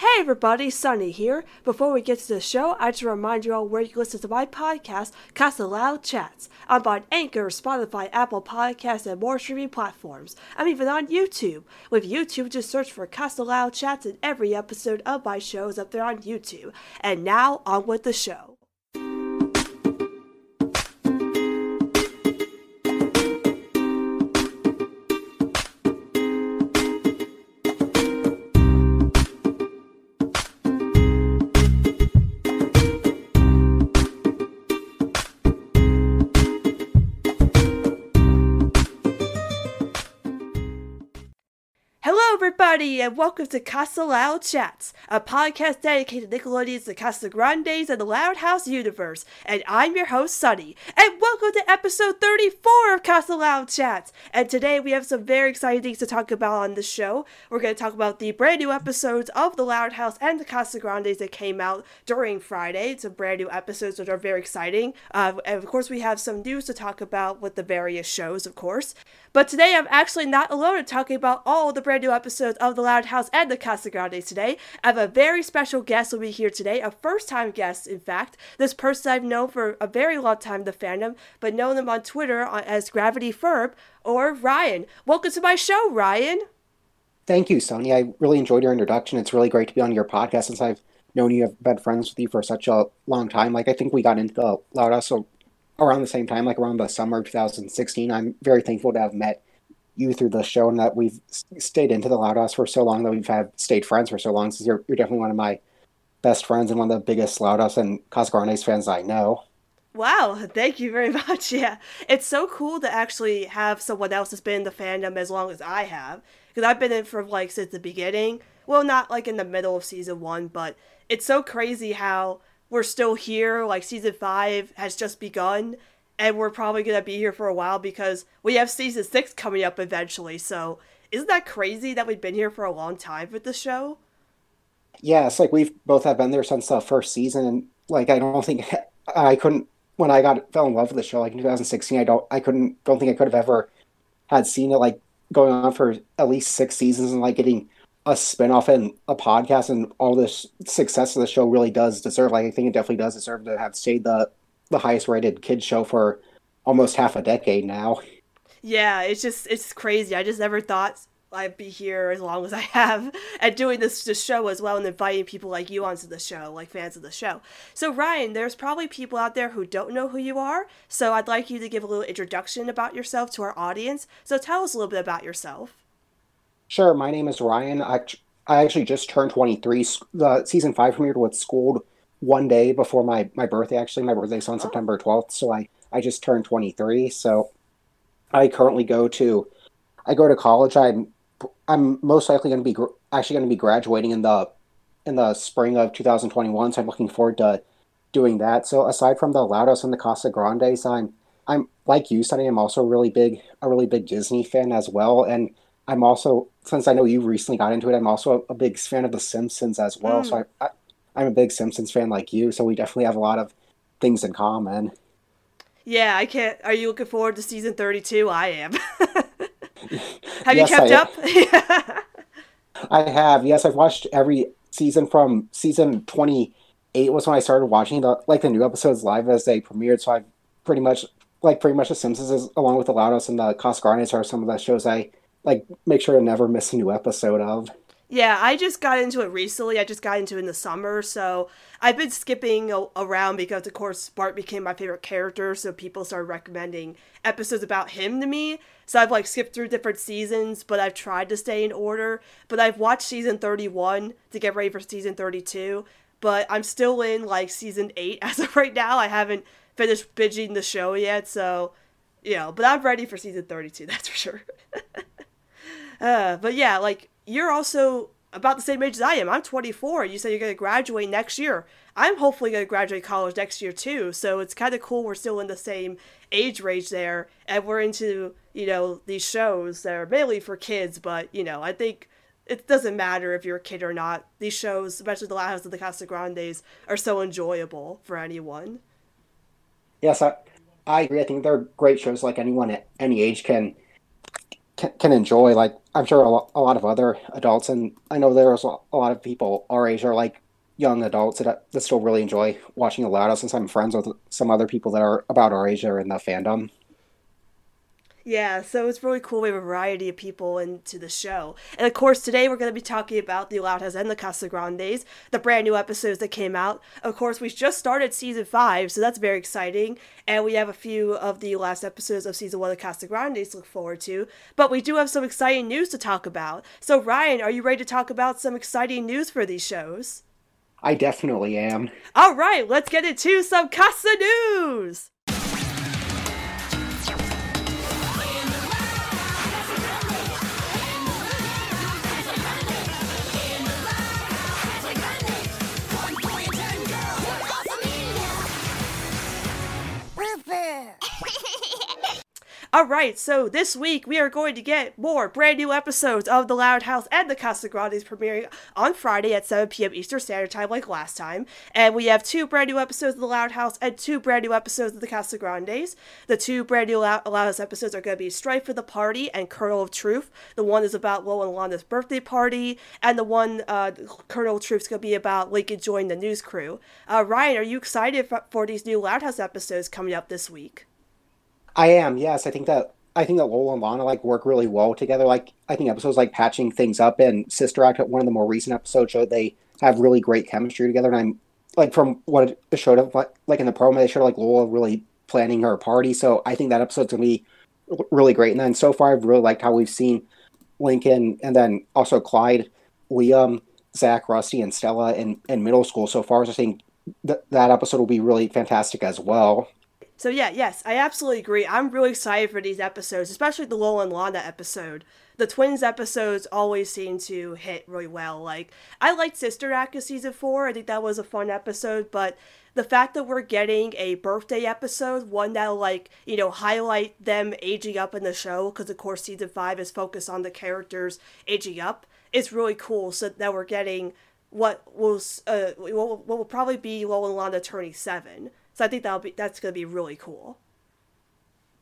Hey everybody, Sunny here. Before we get to the show, I just remind you all where you listen to my podcast, Casa Loud Chats. I'm on Anchor, Spotify, Apple Podcasts, and more streaming platforms. I'm even on YouTube. With YouTube, just search for Casa Loud Chats, and every episode of my show is up there on YouTube. And now, on with the show. Everybody, and welcome to Casa Loud Chats, a podcast dedicated to Nickelodeon's The Casa Grandes and the Loud House universe. And I'm your host, Sunny. And welcome to episode 34 of Casa Loud Chats. And today we have some very exciting things to talk about on the show. We're going to talk about the brand new episodes of The Loud House and The Casa Grandes that came out during Friday. Some brand new episodes which are very exciting. Uh, and of course, we have some news to talk about with the various shows, of course. But today I'm actually not alone in talking about all the brand new episodes of The Loud House and The Casa Grandes today. I have a very special guest will be here today, a first time guest, in fact. This person I've known for a very long time, the fandom, but known them on Twitter as Gravity Ferb or Ryan. Welcome to my show, Ryan. Thank you, Sonia. I really enjoyed your introduction. It's really great to be on your podcast since I've known you, have been friends with you for such a long time. Like, I think we got into the Loud House around the same time, like around the summer of 2016. I'm very thankful to have met you through the show and that we've stayed into the Loud House for so long that we've had stayed friends for so long. Since you're, you're definitely one of my best friends and one of the biggest Loud House and Casa fans I know. Wow, thank you very much. Yeah, it's so cool to actually have someone else that's been in the fandom as long as I have. Because I've been in for like since the beginning. Well, not like in the middle of season one, but it's so crazy how we're still here. Like season five has just begun, and we're probably gonna be here for a while because we have season six coming up eventually. So isn't that crazy that we've been here for a long time with the show? Yeah, it's like we've both have been there since the first season, and like I don't think I couldn't when I got fell in love with the show like in 2016. I don't I couldn't don't think I could have ever had seen it like going on for at least six seasons and like getting a spinoff and a podcast and all this success of the show really does deserve. Like I think it definitely does deserve to have stayed the the highest rated kids show for almost half a decade now. Yeah, it's just it's crazy. I just never thought I'd be here as long as I have and doing this, this show as well and inviting people like you onto the show, like fans of the show. So Ryan, there's probably people out there who don't know who you are, so I'd like you to give a little introduction about yourself to our audience. So tell us a little bit about yourself. Sure, my name is Ryan. I, I actually just turned 23. The season five premiered with Schooled one day before my, my birthday. Actually, my birthday's on oh. September 12th, so I, I just turned 23. So I currently go to I go to college. I'm I'm most likely going to be gr- actually going to be graduating in the in the spring of 2021. So I'm looking forward to doing that. So aside from the Loud House and the Casa Grandes, I'm I'm like you, Sunny. I'm also really big a really big Disney fan as well, and I'm also since I know you recently got into it, I'm also a, a big fan of The Simpsons as well. Mm. So I, I I'm a big Simpsons fan like you. So we definitely have a lot of things in common. Yeah, I can't. Are you looking forward to season 32? I am. have yes, you kept I, up? I have. Yes, I've watched every season from season 28 was when I started watching the like the new episodes live as they premiered. So I've pretty much like pretty much the Simpsons is, along with the Loud House and the Casa are some of the shows I like make sure to never miss a new episode of. Yeah, I just got into it recently. I just got into it in the summer, so I've been skipping a- around because, of course, Bart became my favorite character, so people started recommending episodes about him to me. So I've like skipped through different seasons, but I've tried to stay in order. But I've watched season 31 to get ready for season 32, but I'm still in like season 8 as of right now. I haven't finished binging the show yet, so you know, but I'm ready for season 32, that's for sure. uh, but yeah, like you're also about the same age as I am. I'm 24. You said you're going to graduate next year. I'm hopefully going to graduate college next year too. So it's kind of cool we're still in the same age range there and we're into, you know, these shows that are mainly for kids, but, you know, I think it doesn't matter if you're a kid or not. These shows, especially The Last of the Casa Grandes, are so enjoyable for anyone. Yes, I, I agree. I think they're great shows like anyone at any age can can, can enjoy. Like I'm sure a lot, a lot of other adults, and I know there's a lot of people our age are like young adults that, that still really enjoy watching a lot of. since I'm friends with some other people that are about our age that are in the fandom. Yeah, so it's really cool. We have a variety of people into the show. And of course, today we're going to be talking about the Loud House and the Casagrandes, the brand new episodes that came out. Of course, we just started season five, so that's very exciting. And we have a few of the last episodes of season one of the Casagrandes to look forward to. But we do have some exciting news to talk about. So, Ryan, are you ready to talk about some exciting news for these shows? I definitely am. All right, let's get into some Casa news. ップ all right, so this week we are going to get more brand new episodes of The Loud House and The Casagrandes premiering on Friday at 7 p.m. Eastern Standard Time, like last time. And we have two brand new episodes of The Loud House and two brand new episodes of The Casagrandes. The two brand new Loud, House episodes are going to be Strife for the Party and Kernel of Truth. The one is about Lo and Lana's birthday party, and the one, uh, Kernel of Truth, is going to be about Lincoln joining the news crew. Uh, Ryan, are you excited for these new Loud House episodes coming up this week? I am. Yes, I think that I think that Lola and Lana like work really well together. Like I think episodes like patching things up and Sister Act, one of the more recent episodes, showed they have really great chemistry together. And I'm like from what it showed up like, like in the promo, they showed like Lola really planning her party. So I think that episode's gonna be really great. And then so far, I've really liked how we've seen Lincoln and then also Clyde, Liam, Zach, Rusty, and Stella in, in middle school so far. So I think th- that episode will be really fantastic as well. So yeah, yes, I absolutely agree. I'm really excited for these episodes, especially the Lola and Lana episode. The twins episodes always seem to hit really well. Like I liked Sister Act of season four. I think that was a fun episode, but the fact that we're getting a birthday episode, one that'll like you know highlight them aging up in the show, because of course season five is focused on the characters aging up, it's really cool. So that we're getting what was uh what will probably be Lola and Lana turning seven so I think that'll be that's going to be really cool.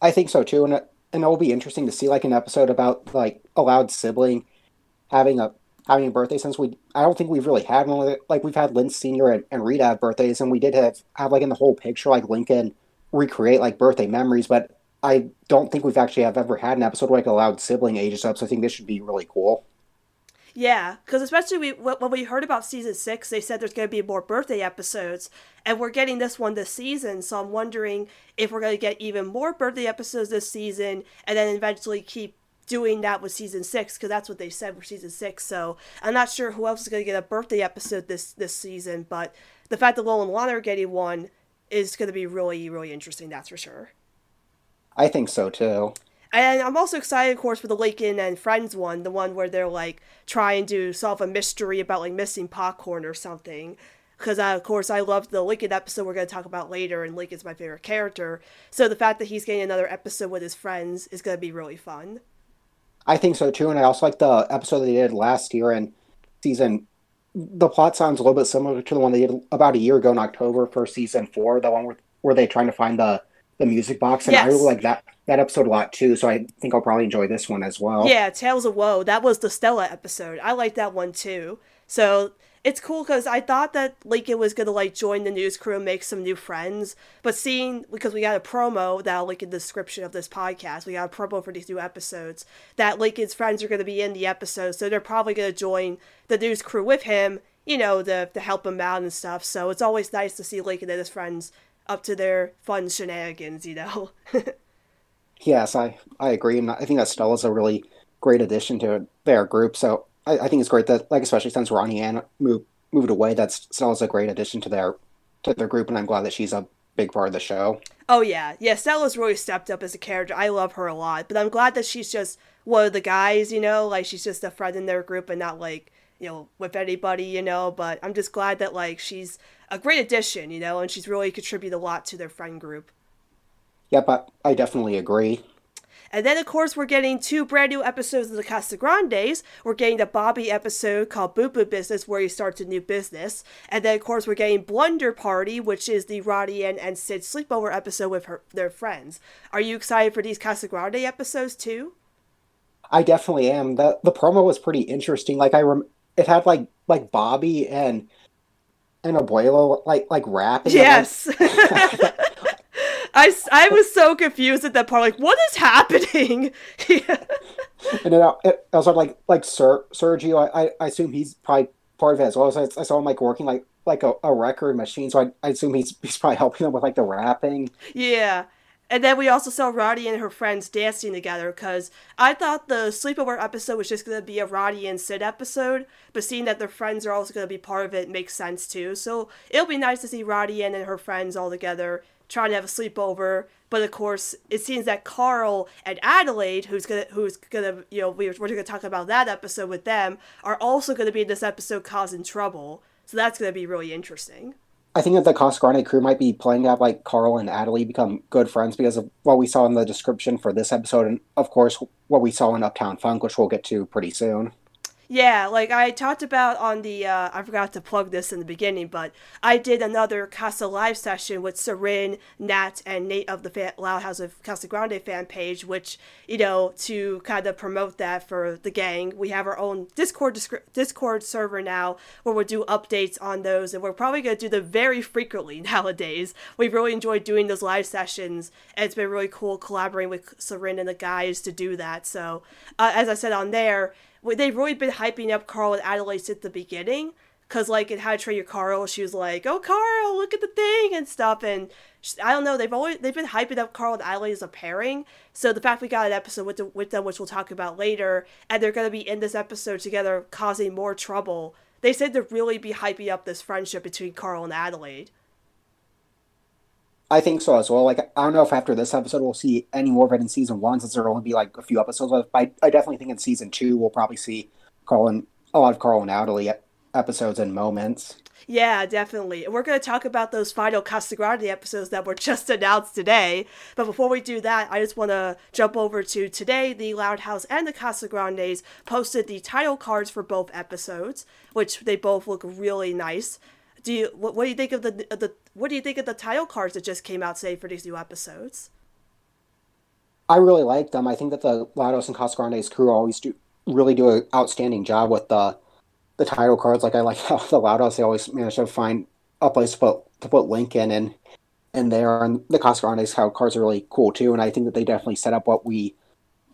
I think so too, and it, and it'll be interesting to see like an episode about like a loud sibling having a having a birthday since we I don't think we've really had one like we've had Lynn Senior and, and Rita have birthdays and we did have have like in the whole picture like Lincoln recreate like birthday memories, but I don't think we've actually have ever had an episode like a loud sibling ages up. So I think this should be really cool. Yeah, because especially we, when we heard about season six, they said there's going to be more birthday episodes, and we're getting this one this season. So I'm wondering if we're going to get even more birthday episodes this season, and then eventually keep doing that with season six because that's what they said for season six. So I'm not sure who else is going to get a birthday episode this this season, but the fact that Lo and Lana are getting one is going to be really really interesting. That's for sure. I think so too. And I'm also excited, of course, for the Lincoln and Friends one, the one where they're like trying to solve a mystery about like missing popcorn or something. Because, uh, of course, I loved the Lincoln episode we're going to talk about later, and Lincoln's my favorite character. So the fact that he's getting another episode with his friends is going to be really fun. I think so too, and I also like the episode they did last year and season. The plot sounds a little bit similar to the one they did about a year ago in October for season four, the one where, where they trying to find the the music box, and yes. I really like that that episode a lot too. So I think I'll probably enjoy this one as well. Yeah, Tales of Woe. That was the Stella episode. I like that one too. So it's cool because I thought that Lincoln was gonna like join the news crew and make some new friends, but seeing because we got a promo that'll link in the description of this podcast, we got a promo for these new episodes that Lincoln's friends are gonna be in the episode, so they're probably gonna join the news crew with him, you know, to to help him out and stuff. So it's always nice to see Lincoln and his friends up to their fun shenanigans, you know. yes, I I agree, and I think that Stella's a really great addition to their group. So I, I think it's great that, like, especially since Ronnie Anne moved moved away, that Stella's a great addition to their to their group, and I'm glad that she's a big part of the show. Oh yeah, yeah. Stella's really stepped up as a character. I love her a lot, but I'm glad that she's just one of the guys. You know, like she's just a friend in their group and not like you know with anybody. You know, but I'm just glad that like she's a great addition, you know, and she's really contributed a lot to their friend group. Yep, I, I definitely agree. And then, of course, we're getting two brand new episodes of the Casagrandes. We're getting the Bobby episode called Boo Boo Business, where he starts a new business. And then, of course, we're getting Blunder Party, which is the Roddy and, and Sid sleepover episode with her, their friends. Are you excited for these Casagrande episodes, too? I definitely am. the The promo was pretty interesting. Like I rem- it had like like Bobby and and Abuelo like like rapping. Yes. I, I was so confused at that part. Like, what is happening? And then I, it, I was like like Sir, Sergio. I, I assume he's probably part of it as well. So I, I saw him like working like like a, a record machine. So I, I assume he's he's probably helping them with like the rapping. Yeah. And then we also saw Roddy and her friends dancing together because I thought the sleepover episode was just going to be a Roddy and Sid episode, but seeing that their friends are also going to be part of it makes sense too. So it'll be nice to see Roddy and her friends all together trying to have a sleepover. But of course, it seems that Carl and Adelaide, who's gonna, who's gonna, you know, we, we're gonna talk about that episode with them, are also gonna be in this episode causing trouble. So that's gonna be really interesting. I think that the Casa crew might be planning to have like Carl and Adelaide become good friends because of what we saw in the description for this episode, and of course what we saw in Uptown Funk, which we'll get to pretty soon. Yeah, like I talked about on the, uh, I forgot to plug this in the beginning, but I did another Casa Live session with Sarin, Nat, and Nate of the fan, Loud House of Casa Grande fan page, which, you know, to kind of promote that for the gang, we have our own Discord Discord server now where we'll do updates on those, and we're probably going to do them very frequently nowadays. We've really enjoyed doing those live sessions, and it's been really cool collaborating with Sarin and the guys to do that. So, uh, as I said on there, they've really been hyping up Carl and Adelaide since the beginning. Cause like in How to Train Your Carl, she was like, "Oh, Carl, look at the thing" and stuff. And she, I don't know, they've always they've been hyping up Carl and Adelaide as a pairing. So the fact we got an episode with the, with them, which we'll talk about later, and they're gonna be in this episode together, causing more trouble. They said to really be hyping up this friendship between Carl and Adelaide. I think so as well. Like I don't know if after this episode we'll see any more of it in season one, since there'll only be like a few episodes left. But I, I definitely think in season two we'll probably see Carl and a lot of Carl and Adelaide episodes and moments. Yeah, definitely. And we're going to talk about those final Casa Grande episodes that were just announced today. But before we do that, I just want to jump over to today. The Loud House and the Casa Grandes posted the title cards for both episodes, which they both look really nice do you what, what do you think of the the what do you think of the title cards that just came out today for these new episodes? I really like them. I think that the Loud House and Casa Grande's crew always do really do an outstanding job with the the title cards. Like I like how the Loud House they always manage to find a place to put to put Lincoln and and there and the Casa Grande's cards are really cool too. And I think that they definitely set up what we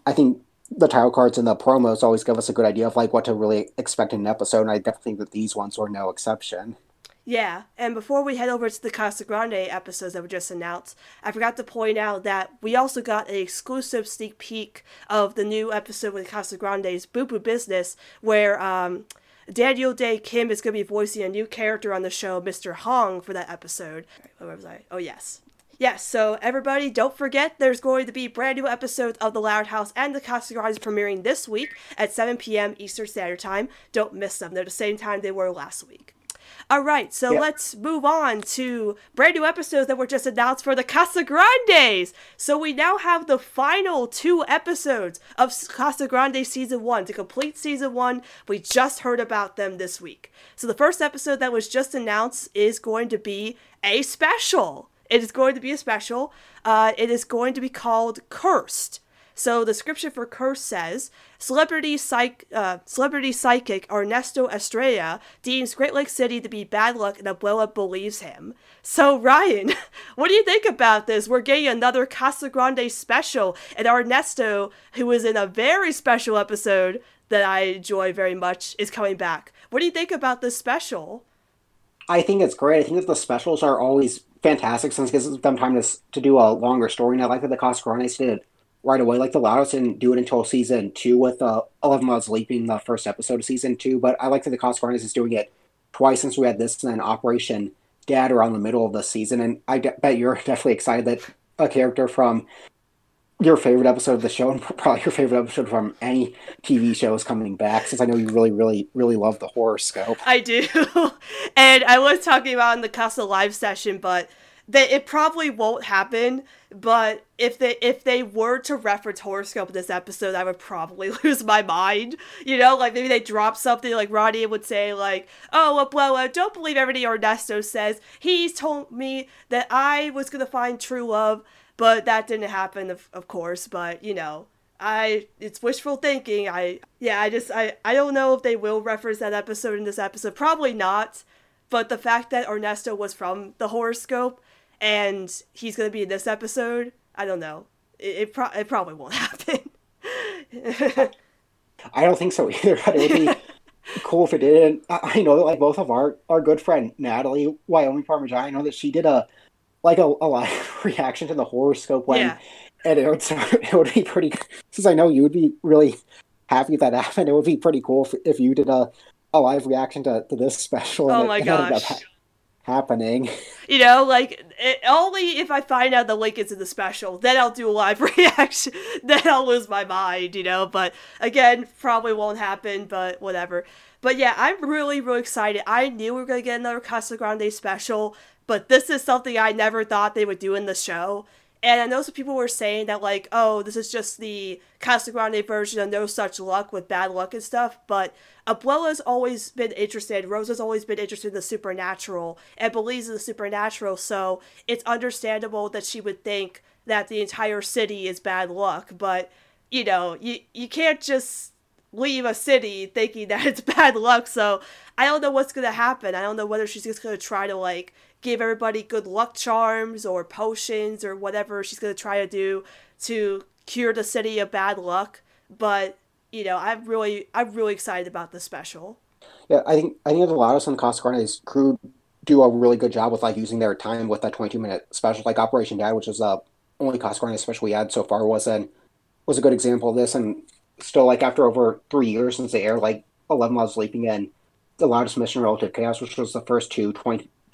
I think the title cards and the promos always give us a good idea of like what to really expect in an episode. And I definitely think that these ones are no exception. Yeah, and before we head over to the Casa Grande episodes that were just announced, I forgot to point out that we also got an exclusive sneak peek of the new episode with Casa Grande's Boo Boo Business, where um, Daniel Dae Kim is going to be voicing a new character on the show, Mr. Hong, for that episode. Where was I? Oh, yes. Yes, so everybody, don't forget there's going to be brand new episodes of The Loud House and The Casa Grande premiering this week at 7 p.m. Eastern Standard Time. Don't miss them. They're the same time they were last week. All right, so let's move on to brand new episodes that were just announced for the Casa Grandes. So we now have the final two episodes of Casa Grande season one to complete season one. We just heard about them this week. So the first episode that was just announced is going to be a special. It is going to be a special. Uh, it is going to be called Cursed. So the scripture for curse says, celebrity psych, uh, celebrity psychic Ernesto Estrella deems Great Lake City to be bad luck, and Abuela believes him. So Ryan, what do you think about this? We're getting another Casa Grande special, and Ernesto, who was in a very special episode that I enjoy very much, is coming back. What do you think about this special? I think it's great. I think that the specials are always fantastic since it gives them time to, to do a longer story. And I like that the Casa Grandes did right away. Like the Loud House didn't do it until season two with uh, Eleven Miles Leaping, the first episode of season two. But I like that the Casa Grandes is doing it twice since we had this and then Operation Dad around the middle of the season. And I de- bet you're definitely excited that a character from your favorite episode of the show and probably your favorite episode from any TV show is coming back since I know you really, really, really love the horoscope. I do. and I was talking about in the Casa Live session, but that it probably won't happen but if they if they were to reference horoscope in this episode i would probably lose my mind you know like maybe they drop something like roddy would say like oh well uh, don't believe everything ernesto says he's told me that i was gonna find true love but that didn't happen of, of course but you know I it's wishful thinking. I yeah, I just I I don't know if they will reference that episode in this episode. Probably not. But the fact that Ernesto was from the horoscope and he's gonna be in this episode, I don't know. It it, pro- it probably won't happen. I don't think so either. But it would be cool if it didn't. I know that like both of our our good friend Natalie Wyoming Parmesan, I know that she did a like a, a live reaction to the horoscope when Yeah. and it would it would be pretty since I know you would be really happy if that happened. It would be pretty cool if, if you did a, a live reaction to, to this special. Oh my it, it ended gosh. Ha- happening. You know, like it, only if I find out the link is in the special, then I'll do a live reaction. then I'll lose my mind, you know. But again, probably won't happen. But whatever. But yeah, I'm really, really excited. I knew we were gonna get another Casa Grande special, but this is something I never thought they would do in the show. And I know some people were saying that like, oh, this is just the Casa Grande version of No Such Luck with bad luck and stuff. But Abuela's always been interested. Rosa's always been interested in the supernatural and believes in the supernatural. So it's understandable that she would think that the entire city is bad luck. But you know, you you can't just leave a city thinking that it's bad luck. So I don't know what's gonna happen. I don't know whether she's just gonna try to like give everybody good luck charms or potions or whatever she's gonna try to do to cure the city of bad luck. But you know, I'm really I'm really excited about this special. Yeah, I think I think a lot of some Grande's crew do a really good job with like using their time with that 22 minute special, like Operation Dad, which is the only Casa Grande special we had so far, was an was a good example of this. And still, like after over three years since they aired, like 11 Loves Leaping in The Loudest Mission Relative Chaos, which was the first two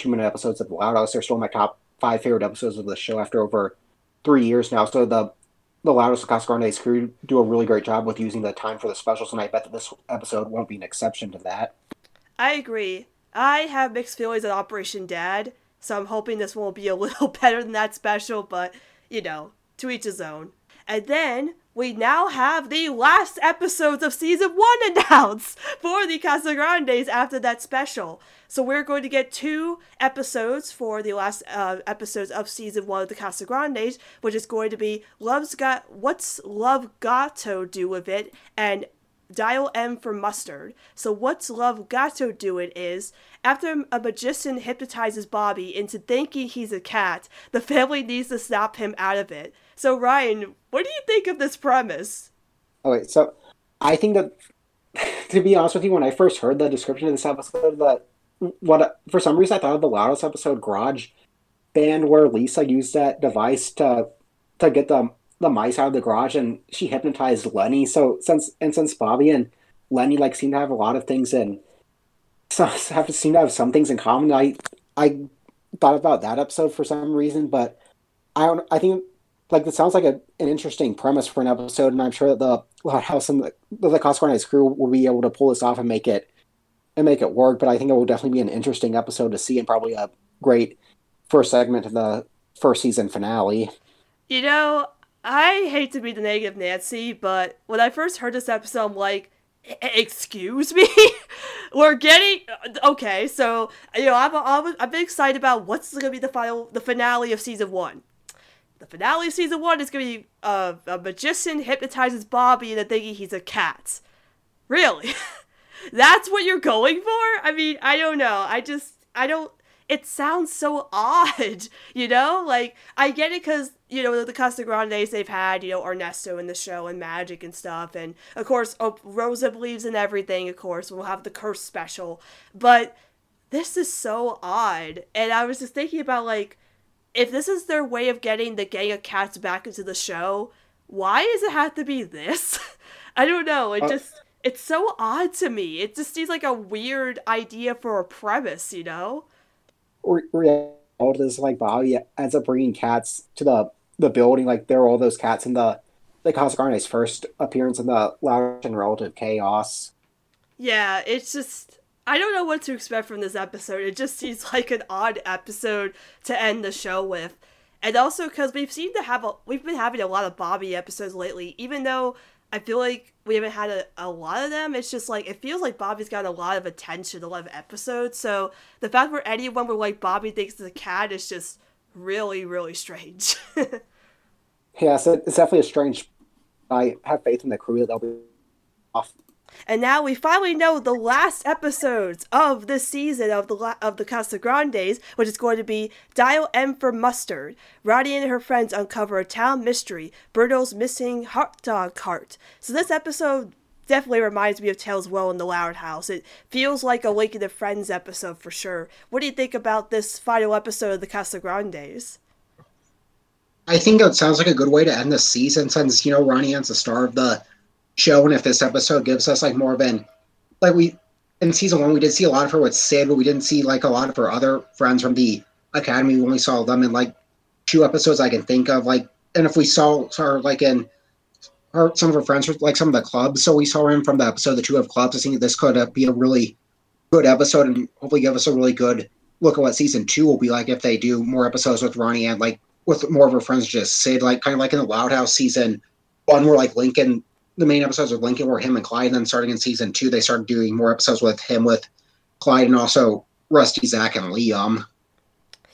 22 minute episodes of The Loud House, they're still my top five favorite episodes of the show after over three years now. So the the Loudest Casa Grande's crew do a really great job with using the time for the specials, and I bet that this episode won't be an exception to that. I agree. I have mixed feelings on Operation Dad, so I'm hoping this one will be a little better than that special, but you know, to each his own. And then we now have the last episodes of season one announced for the Casa Grandes after that special. So we're going to get two episodes for the last uh, episodes of season one of the Casa Grandes, which is going to be Love's Got What's Love Gato Do with It and Dial M for mustard. So what's Love Gato doing is, after a magician hypnotizes Bobby into thinking he's a cat, the family needs to snap him out of it. So Ryan, what do you think of this premise? Okay, so I think that to be honest with you, when I first heard the description of this episode, that what for some reason I thought of the Loud House episode, Garage Band, where Lisa used that device to to get the the mice out of the garage, and she hypnotized Lenny. So since and since Bobby and Lenny like seem to have a lot of things in, so have seem to have some things in common. I I thought about that episode for some reason, but I don't. I think like it sounds like a, an interesting premise for an episode, and I'm sure that the Loudhouse and the, the Casa Grande's crew will be able to pull this off and make it and make it work. But I think it will definitely be an interesting episode to see, and probably a great first segment of the first season finale. You know, I hate to be the negative Nancy, but when I first heard this episode, I'm like, "E- excuse me we're getting okay so you know I'm, I'm, I'm excited about what's going to be the final the finale of season one the finale of season one is going to be uh, a magician hypnotizes bobby into thinking he's a cat. Really? That's what you're going for? I mean i don't know. I just i don't it sounds so odd you know? Like i get it because you know the Casa Grandes they've had you know Ernesto in the show and magic and stuff and of course oh, Rosa believes in everything of course we'll have the curse special but this is so odd and I was just thinking about like if this is their way of getting the gang of cats back into the show why does it have to be this I don't know it Uh, just it's so odd to me it just seems like a weird idea for a premise you know Re- reality is like Bobby ends up bringing cats to the the building. Like there are all those cats in the the Casa Grande's first appearance in the Loud and Relative Chaos. Yeah, it's just I don't know what to expect from this episode. It just seems like an odd episode to end the show with. And also because we've seemed to have a we've been having a lot of Bobby episodes lately, even though I feel like we haven't had a, a lot of them. It's just like it feels like Bobby's gotten a lot of attention, a lot of episodes. So the fact where anyone where like Bobby thinks a cat is just really, really strange. Yeah, so it's definitely a strange I have faith in the crew that they'll be off. And now we finally know the last episodes of this season of the La- of the Casa Grandes, which is going to be Dial M for Mustard. Ronnie and her friends uncover a town mystery, Bruno's missing hot dog cart. So this episode definitely reminds me of Tales Well in the Loud House. It feels like a Lincoln and the Friends episode for sure. What do you think about this final episode of the Casa Grandes? I think it sounds like a good way to end the season since, you know, Ronnie Anne's the star of the show. And if this episode gives us like more of an, like we, in season one, we did see a lot of her with Sid, but we didn't see like a lot of her other friends from the Academy. We only saw them in like two episodes I can think of. Like, and if we saw her like in her, some of her friends, like some of the clubs, so we saw her in from the episode, the two of clubs. I think this could uh, be a really good episode and hopefully give us a really good look at what season two will be like if they do more episodes with Ronnie and like with more of her friends just Sid, like kind of like in the Loud House season one where like Lincoln the main episodes with Lincoln were him and Clyde. And then starting in season two, they started doing more episodes with him with Clyde and also Rusty, Zach, and Liam.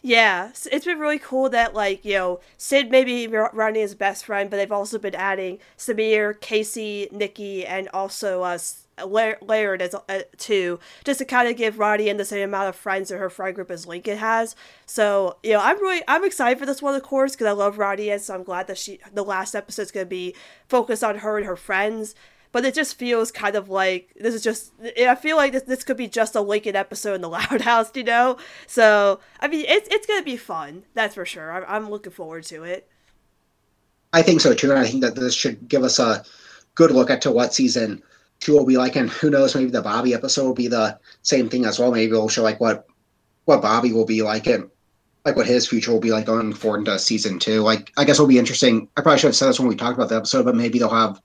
Yeah, it's been really cool that like you know Sid maybe Ronnie is best friend, but they've also been adding Sameer, Casey, Nikki, and also us. Uh, Laird as uh, too, just to kind of give Ronnie Anne the same amount of friends in her friend group as Lincoln has. So you know, I'm really I'm excited for this one, of course, because I love Ronnie, and so I'm glad that she the last episode is going to be focused on her and her friends. But it just feels kind of like this is just. I feel like this, this could be just a Lincoln episode in the Loud House, you know. So I mean, it's it's to be fun, that's for sure. I'm I'm looking forward to it. I think so too, and I think that this should give us a good look at to what season two will be like, and who knows, maybe the Bobby episode will be the same thing as well. Maybe it'll show like what what Bobby will be like and like what his future will be like going forward into season two. Like I guess it'll be interesting. I probably should have said this when we talked about the episode, but maybe they'll have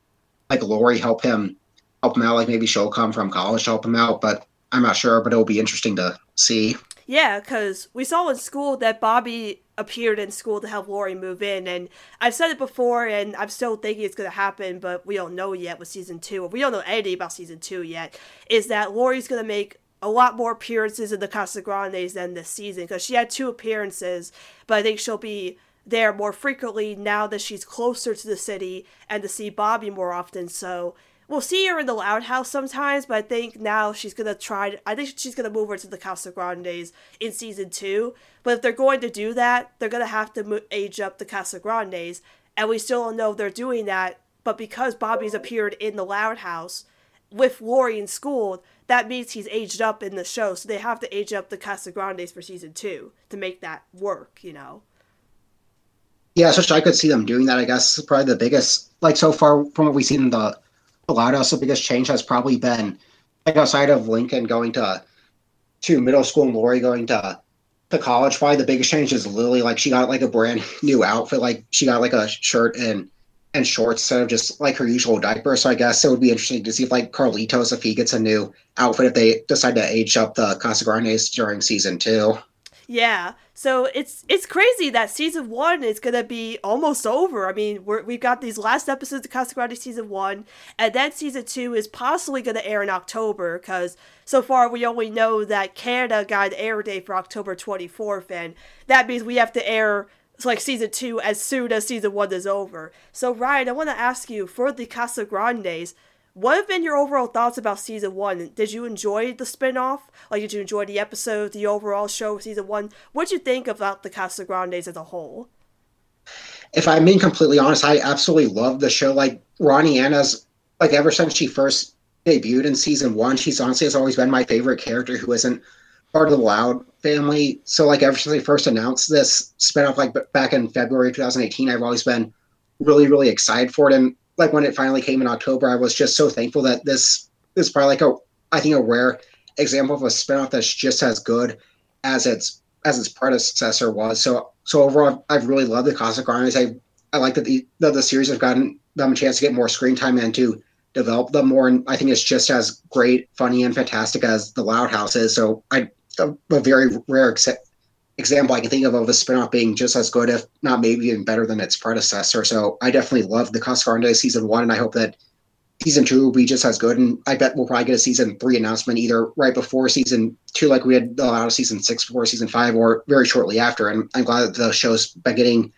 like Lori help him help him out. Like maybe she'll come from college to help him out, but I'm not sure. But it'll be interesting to see. Yeah, because we saw in school that Bobby appeared in school to help Lori move in, and I've said it before, and I'm still thinking it's going to happen, but we don't know yet with season two. We don't know anything about season two yet. Is that Lori's going to make a lot more appearances in the Casa Grandes than this season because she had two appearances, but I think she'll be there more frequently now that she's closer to the city and to see Bobby more often. So we'll see her in the Loud House sometimes, but I think now she's gonna try. I think she's gonna move her to the Casa Grandes in season two. But if they're going to do that, they're gonna have to age up the Casa Grandes, and we still don't know if they're doing that. But because Bobby's appeared in the Loud House with Lori in school, that means he's aged up in the show. So they have to age up the Casa Grandes for season two to make that work. You know. Yeah, especially I could see them doing that. I guess probably the biggest, like so far from what we've seen in the Loud House, the biggest change has probably been like outside of Lincoln going to to middle school and Lori going to to college. Probably the biggest change is Lily. Like she got like a brand new outfit. Like she got like a shirt and and shorts instead of just like her usual diaper. So I guess it would be interesting to see if like Carlitos if he gets a new outfit if they decide to age up the Casa Grandes during season two. Yeah. So it's it's crazy that season one is gonna be almost over. I mean, we're, we've got these last episodes of Casa Grande season one, and then season two is possibly gonna air in October because so far we only know that Canada got an air date for October twenty fourth, and that means we have to air like season two as soon as season one is over. So Ryan, I want to ask you for the Casa Grandes what have been your overall thoughts about season one? Did you enjoy the spinoff? Like, did you enjoy the episode, the overall show of season one? What did you think about the Casa Grandes as a whole? If I'm being completely honest, I absolutely love the show. Like Ronnie Anna's, like ever since she first debuted in season one, she's honestly has always been my favorite character who isn't part of the Loud family. So like ever since they first announced this spinoff, like back in February 2018, I've always been really, really excited for it. And like when it finally came in October, I was just so thankful that this is probably like a I think a rare example of a spinoff that's just as good as its as its predecessor was. So so overall, I've really loved the Casa Grandes. I I like that the that the series have gotten them a chance to get more screen time and to develop them more. And I think it's just as great, funny, and fantastic as the Loud House is. So I a, a very rare except example I can think of of a spinoff being just as good, if not maybe even better than its predecessor. So I definitely love the Casa Grande season one, and I hope that season two will be just as good. And I bet we'll probably get a season three announcement either right before season two, like we had a lot of season six before season five, or very shortly after. And I'm glad that the show's been getting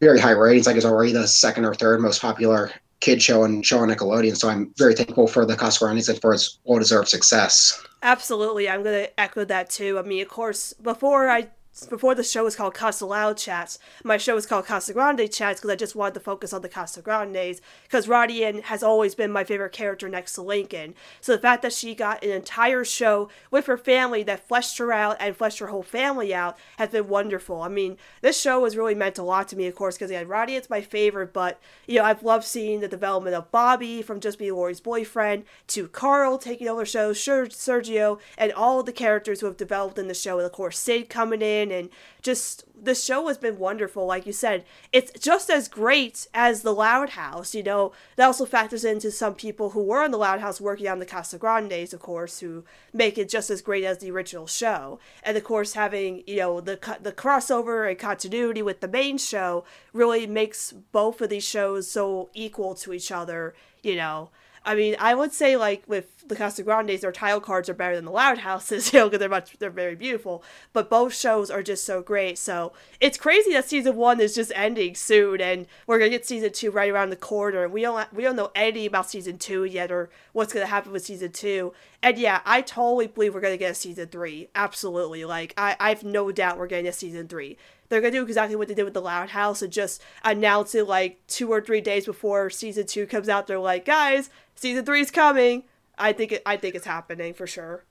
very high ratings. Like it's already the second or third most popular kid show and show on Nickelodeon. So I'm very thankful for the Casagrandes and for its well deserved success. Absolutely, I'm gonna echo that too. I mean, of course, before I before the show was called Casa Loud Chats, my show was called Casa Grande Chats because I just wanted to focus on the Casagrandes because Rodian has always been my favorite character next to Lincoln. So the fact that she got an entire show with her family that fleshed her out and fleshed her whole family out has been wonderful. I mean, this show has really meant a lot to me, of course, because yeah, Rodian's my favorite, but you know, I've loved seeing the development of Bobby from just being Lori's boyfriend to Carl taking over shows, Sergio, and all the characters who have developed in the show, and of course Sid coming in and just the show has been wonderful. Like you said, it's just as great as the Loud House. You know, that also factors into some people who were in the Loud House working on the Casagrandes, of course, who make it just as great as the original show. And of course, having you know the the crossover and continuity with the main show really makes both of these shows so equal to each other. You know, I mean, I would say like with the Casagrandes, their tile cards are better than the Loud Houses, you know, because they're much they're very beautiful. But both shows are just so great. So it's crazy that season one is just ending soon, and we're gonna get season two right around the corner. We don't we don't know anything about season two yet, or what's gonna happen with season two. And yeah, I totally believe we're gonna get a season three. Absolutely, like I I have no doubt we're getting a season three they're gonna do exactly what they did with the Loud House and just announce it like two or three days before season two comes out. They're like, guys, season three is coming. I think it, I think it's happening for sure.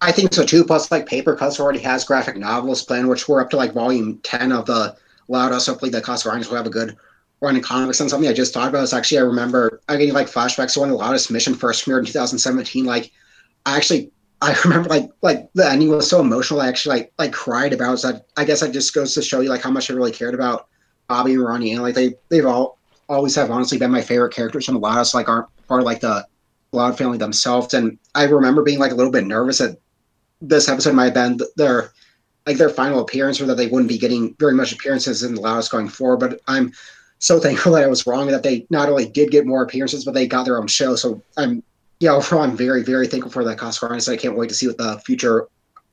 I think so too. Plus, like Papercutz already has graphic novels planned, which we're up to like volume ten of the Loud House. Hopefully, the Casagrandes will have a good run in comics. And something I just thought about is actually I remember I getting like flashbacks to when the Loudest Mission first premiered in 2017. Like, I actually I remember like like the ending was so emotional. I actually like like cried about. So I, I guess it just goes to show you like how much I really cared about Bobby and Ronnie, and like they they've all always have honestly been my favorite characters from the Loud House. Like aren't part of like the Loud family themselves. And I remember being like a little bit nervous that this episode might have been their like their final appearance, or that they wouldn't be getting very much appearances in the Loud House going forward. But I'm so thankful that I was wrong that they not only did get more appearances, but they got their own show. So I'm yeah, overall, I'm very, very thankful for that Casagrandes. I can't wait to see what the future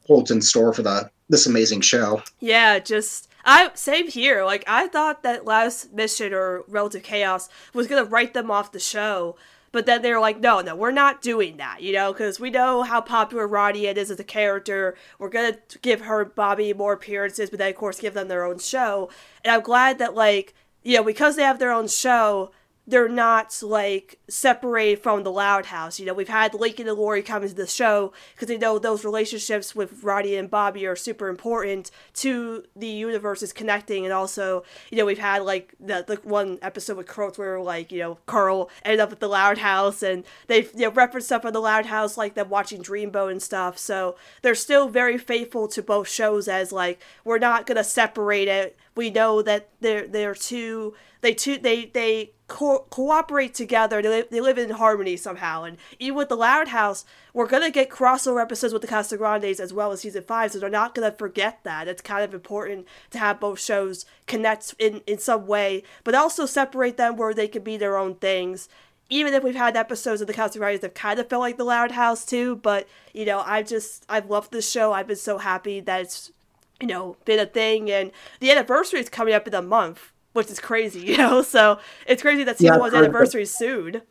holds in store for the this amazing show. Yeah, just I same here. Like I thought that last mission or Relative Chaos was gonna write them off the show, but then they're like, no, no, we're not doing that. You know, because we know how popular Rodian is as a character. We're gonna give her Bobby more appearances, but then of course give them their own show. And I'm glad that like you know because they have their own show they're not like separated from the Loud House. You know, we've had Lincoln and Lori come into the show because they know those relationships with Roddy and Bobby are super important to the universes connecting, and also, you know, we've had like the, the one episode with Carl where like you know Carl ended up at the Loud House, and they've you know, referenced stuff on the Loud House like them watching Dreamboat and stuff. So they're still very faithful to both shows as like we're not gonna separate it. We know that they're they're two they two they they co- cooperate together. They live, they live in harmony somehow. And even with the Loud House, we're gonna get crossover episodes with the Casagrandes as well as season five. So they're not gonna forget that. It's kind of important to have both shows connect in in some way, but also separate them where they can be their own things even if we've had episodes of the Casagrandes that kind of felt like the Loud House too, but you know, I've just I've loved this show. I've been so happy that it's you know been a thing, and the anniversary is coming up in a month, which is crazy, you know. So it's crazy that season yeah, one's anniversary is soon.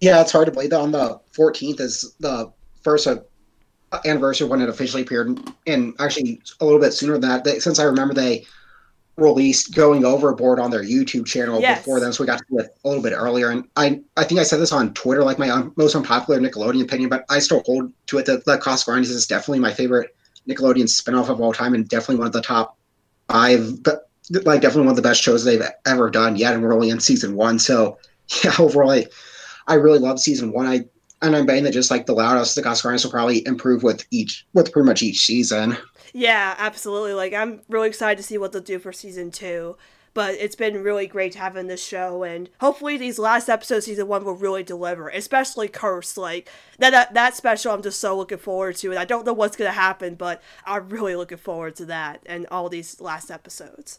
Yeah, it's hard to believe. That on the 14th is the first uh, anniversary when it officially appeared, and actually a little bit sooner than that. They, since I remember they released going overboard on their YouTube channel yes. before then, so we got to it a little bit earlier. And I, I think I said this on Twitter, like my un- most unpopular Nickelodeon opinion, but I still hold to it that, that Casagrandes is definitely my favorite Nickelodeon spinoff of all time, and definitely one of the top five. But like definitely one of the best shows they've ever done yet, and we're only in season one. So yeah, overall, I, I really love season one. I and I'm betting that just like the Loud House, the Casagrandes will probably improve with each with pretty much each season. Yeah, absolutely. Like I'm really excited to see what they'll do for season two. But it's been really great having this show, and hopefully these last episodes, season one, will really deliver. Especially Curse, like that, that that special. I'm just so looking forward to, and I don't know what's gonna happen, but I'm really looking forward to that and all these last episodes.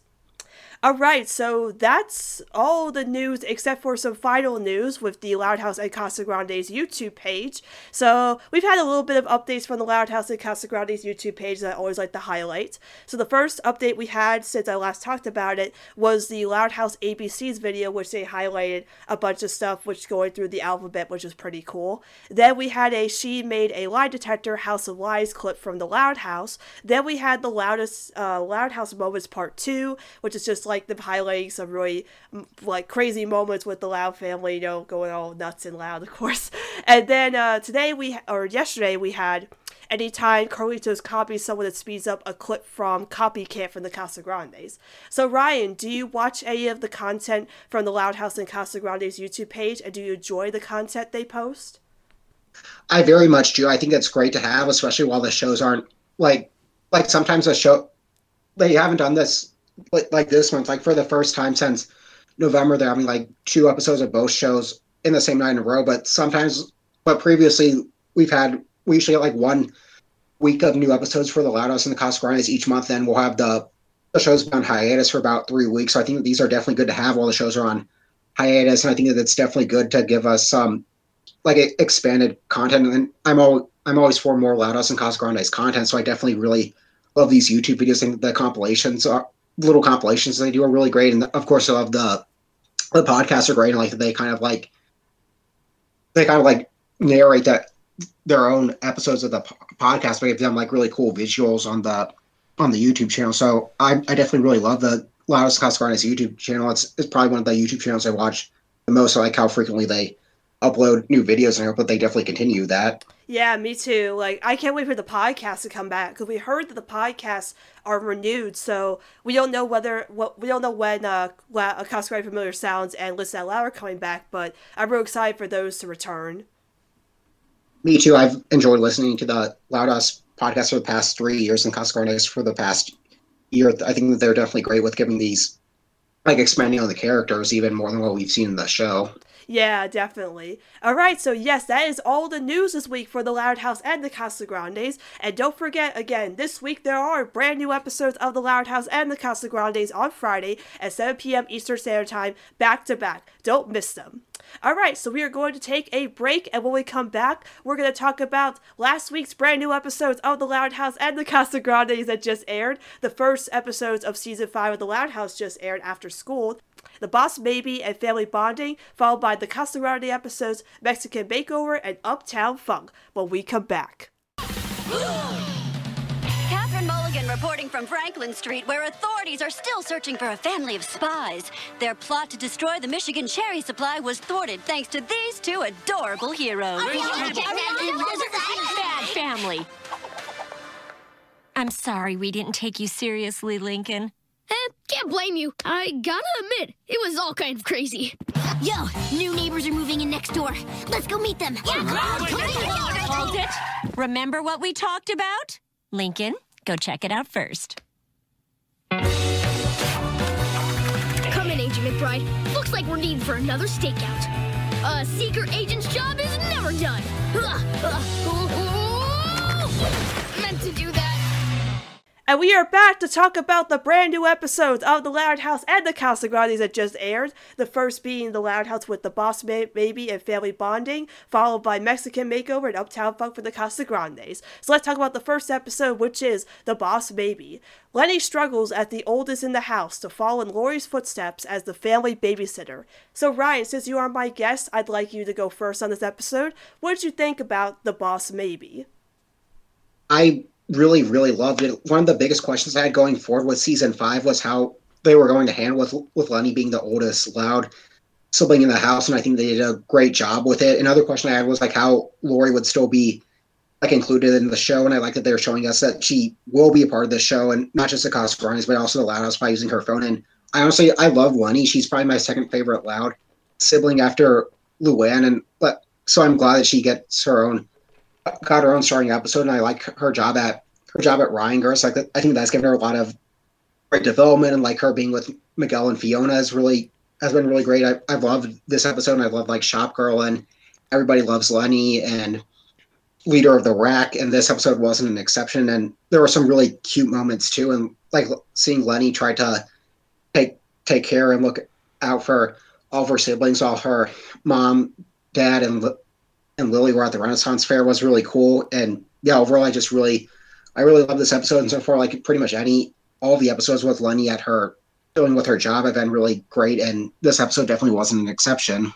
All right, so that's all the news except for some final news with the Loud House and Casa Grande's YouTube page. So we've had a little bit of updates from the Loud House and Casa Grande's YouTube page that I always like to highlight. So the first update we had since I last talked about it was the Loud House ABC's video, which they highlighted a bunch of stuff which going through the alphabet, which was pretty cool. Then we had a She Made a Lie Detector House of Lies clip from the Loud House. Then we had the loudest uh, Loud House moments part two, which is just like like the highlighting some really like crazy moments with the Loud family, you know, going all nuts and loud, of course. And then uh, today we or yesterday we had anytime Carlitos copies someone that speeds up a clip from Copycat from the Casa Grandes. So Ryan, do you watch any of the content from the Loud House and Casa Grandes YouTube page, and do you enjoy the content they post? I very much do. I think that's great to have, especially while the shows aren't like like sometimes a show they haven't done this like, like this. It's like for the first time since November, they're having like two episodes of both shows in the same night in a row. But sometimes, but previously we've had we usually get like one week of new episodes for the Loud House and the Casa each month. Then we'll have the the shows on hiatus for about three weeks. So I think these are definitely good to have while the shows are on hiatus, and I think that it's definitely good to give us some like expanded content. And I'm all I'm always for more Loud House and Casa content, so I definitely really love these YouTube videos. and the compilations are little compilations they do are really great, and of course, love the the podcasts are great, and like they kind of like they kind of like narrate that their own episodes of the podcast, but give them like really cool visuals on the on the YouTube channel. So I, I definitely really love the Loudest Grandes YouTube channel. It's it's probably one of the YouTube channels I watch the most. I like how frequently they upload new videos, and I hope that they definitely continue that. Yeah, me too. Like, I can't wait for the podcast to come back because we heard that the podcasts are renewed. So we don't know whether what we don't know when uh, La- Casa Grande Familia Sounds and Listen Out Loud are coming back, but I'm real excited for those to return. Me too. I've enjoyed listening to the Loud House podcast for the past three years and Casa Grandes for the past year. I think that they're definitely great with giving these, like, expanding on the characters even more than what we've seen in the show. Yeah, definitely. Alright, so yes, that is all the news this week for the Loud House and the Casa Grandes. And don't forget, again, this week there are brand new episodes of the Loud House and the Casa Grandes on Friday at 7 p.m. Eastern Standard Time, back to back. Don't miss them. Alright, so we are going to take a break, and when we come back, we're going to talk about last week's brand new episodes of The Loud House and The Casa Grandes that just aired. The first episodes of season 5 of The Loud House just aired after school. The Boss Baby and Family Bonding, followed by the Casa Grande episodes Mexican Makeover and Uptown Funk when we come back. Catherine Mulligan reporting from Franklin Street, where authorities are still searching for a family of spies. Their plot to destroy the Michigan cherry supply was thwarted thanks to these two adorable heroes. Bad family. I'm sorry we didn't take you seriously, Lincoln. Eh, can't blame you. I gotta admit, it was all kind of crazy. Yo, new neighbors are moving in next door. Let's go meet them. Hold it. Remember what we talked about? Lincoln, go check it out first. Come in, Agent McBride. Looks like we're needed for another stakeout. A secret agent's job is never done. Meant to do that. And we are back to talk about the brand new episodes of The Loud House and The Casa Grandes that just aired. The first being The Loud House with the Boss Baby and Family Bonding, followed by Mexican Makeover and Uptown Funk for the Casa Grandes. So let's talk about the first episode, which is The Boss Baby. Leni struggles as the oldest in the house to follow in Lori's footsteps as the family babysitter. So Ryan, since you are my guest, I'd like you to go first on this episode. What did you think about The Boss Baby? I really, really loved it. One of the biggest questions I had going forward with season five was how they were going to handle with with Leni being the oldest loud sibling in the house, and I think they did a great job with it. Another question I had was like how Lori would still be like included in the show, and I like that they're showing us that she will be a part of the show, and not just the Casa Grandes, but also the Loud House by using her phone. And I honestly, I love Leni. She's probably my second favorite Loud sibling after Luan, and but so I'm glad that she gets her own got her own starting episode, and I like her job at her job at Reininger's. Like I think that's given her a lot of great development, and like her being with Miguel and Fiona is really has been really great. I, I've loved this episode, and I've loved like Shop Girl and Everybody Loves Leni and Leader of the Rack, and this episode wasn't an exception. And there were some really cute moments too, and like seeing Leni try to take take care and look out for all of her siblings, all her mom, dad, and and Lily were at the Renaissance Fair was really cool. And yeah, overall, I just really, I really love this episode. And so far, like pretty much any, all the episodes with Leni at her doing with her job have been really great. And this episode definitely wasn't an exception.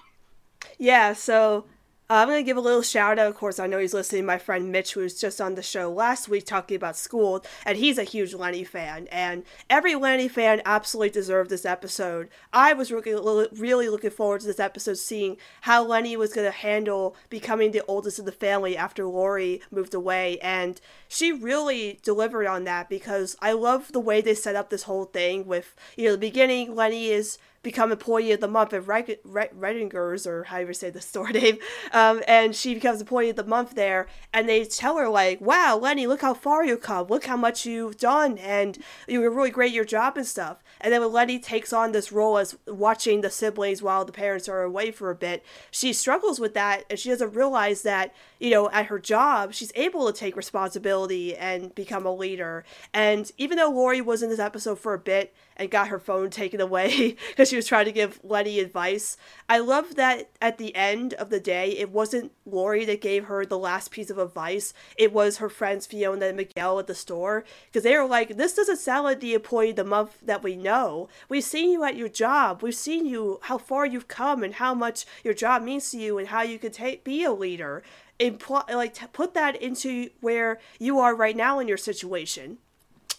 Yeah. So Uh, I'm going to give a little shout out. Of course, I know he's listening. My friend Mitch, who was just on the show last week talking about school, and he's a huge Leni fan. And every Leni fan absolutely deserved this episode. I was really, really looking forward to this episode, seeing how Leni was going to handle becoming the oldest of the family after Lori moved away. And she really delivered on that because I love the way they set up this whole thing with, you know, the beginning, Leni is become employee of the month at Reininger's, or however you say the store name, um, and she becomes employee of the month there, and they tell her like, "Wow, Leni, look how far you've come. Look how much you've done, and you were really great at your job and stuff." And then when Leni takes on this role as watching the siblings while the parents are away for a bit, she struggles with that, and she doesn't realize that you know at her job she's able to take responsibility and become a leader. And even though Lori was in this episode for a bit and got her phone taken away because she was trying to give Leni advice. I love that at the end of the day, it wasn't Lori that gave her the last piece of advice. It was her friends Fiona and Miguel at the store because they were like, "This doesn't sound like the employee the month that we know. We've seen you at your job. We've seen you how far you've come and how much your job means to you and how you could be a leader." Impl- like put that into where you are right now in your situation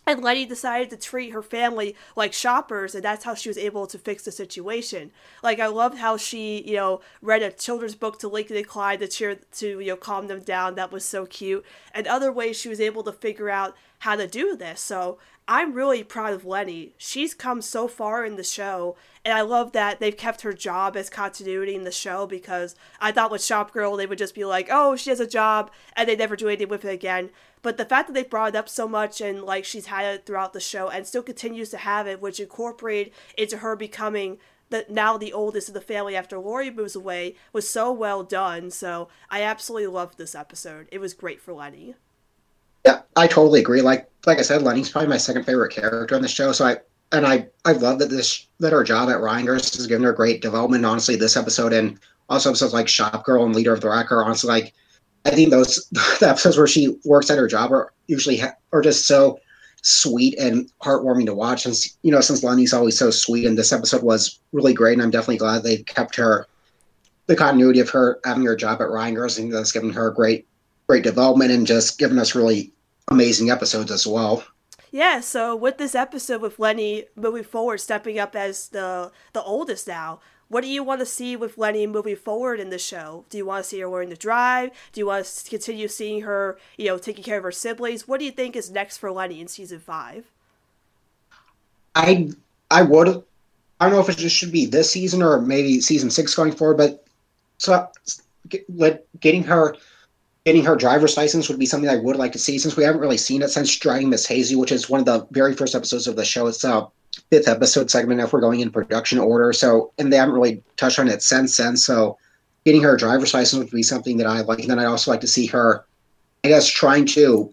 and Leni decided to treat her family like shoppers, and that's how she was able to fix the situation. Like I loved how she, you know, read a children's book to Lincoln and Clyde to cheer to you know calm them down. That was so cute. And other ways she was able to figure out how to do this. So I'm really proud of Leni. She's come so far in the show, and I love that they've kept her job as continuity in the show because I thought with Shop Girl they would just be like, oh, she has a job, and they never do anything with it again. But the fact that they brought it up so much and like she's had it throughout the show and still continues to have it, which incorporated into her becoming the now the oldest of the family after Lori moves away, was so well done. So I absolutely loved this episode. It was great for Leni. Yeah, I totally agree. Like like I said, Leni's probably my second favorite character on the show. So I and I I love that this that her job at Reininger's has given her great development. Honestly, this episode and also episodes like Shop Girl and Leader of the Rack are honestly like I think those the episodes where she works at her job are usually ha- are just so sweet and heartwarming to watch. And you know, since Leni's always so sweet, and this episode was really great, and I'm definitely glad they kept her the continuity of her having her job at Reininger's. I think that's given her a great great development and just given us really amazing episodes as well. Yeah, so with this episode with Leni moving forward, stepping up as the the oldest now, what do you want to see with Leni moving forward in the show? Do you want to see her learn to drive? Do you want to continue seeing her, you know, taking care of her siblings? What do you think is next for Leni in season five? I I would I don't know if it just should be this season or maybe season six going forward, but so get, getting her getting her driver's license would be something I would like to see since we haven't really seen it since driving Miss Hazy, which is one of the very first episodes of the show. It's a fifth episode segment if we're going in production order. So, and they haven't really touched on it since then. So, getting her driver's license would be something that I like. And then I'd also like to see her, I guess, trying to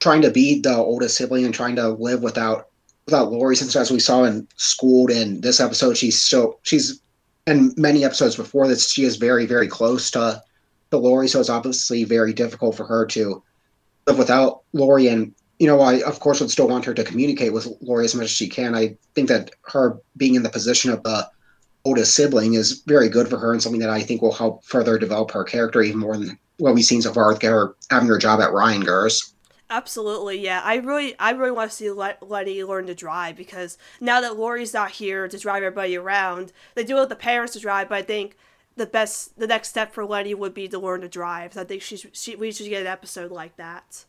trying to be the oldest sibling and trying to live without without Lori. Since as we saw in Schooled in this episode, she's so she's and many episodes before this, she is very very close to to Lori. So it's obviously very difficult for her to live without Lori and you know, I of course would still want her to communicate with Lori as much as she can. I think that her being in the position of the oldest sibling is very good for her and something that I think will help further develop her character even more than what we've seen so far with her having her job at Ryan Reingers. Absolutely, yeah. I really, I really want to see Leni learn to drive because now that Lori's not here to drive everybody around, they do want the parents to drive. But I think the best, the next step for Leni would be to learn to drive. So I think she, she, we should get an episode like that.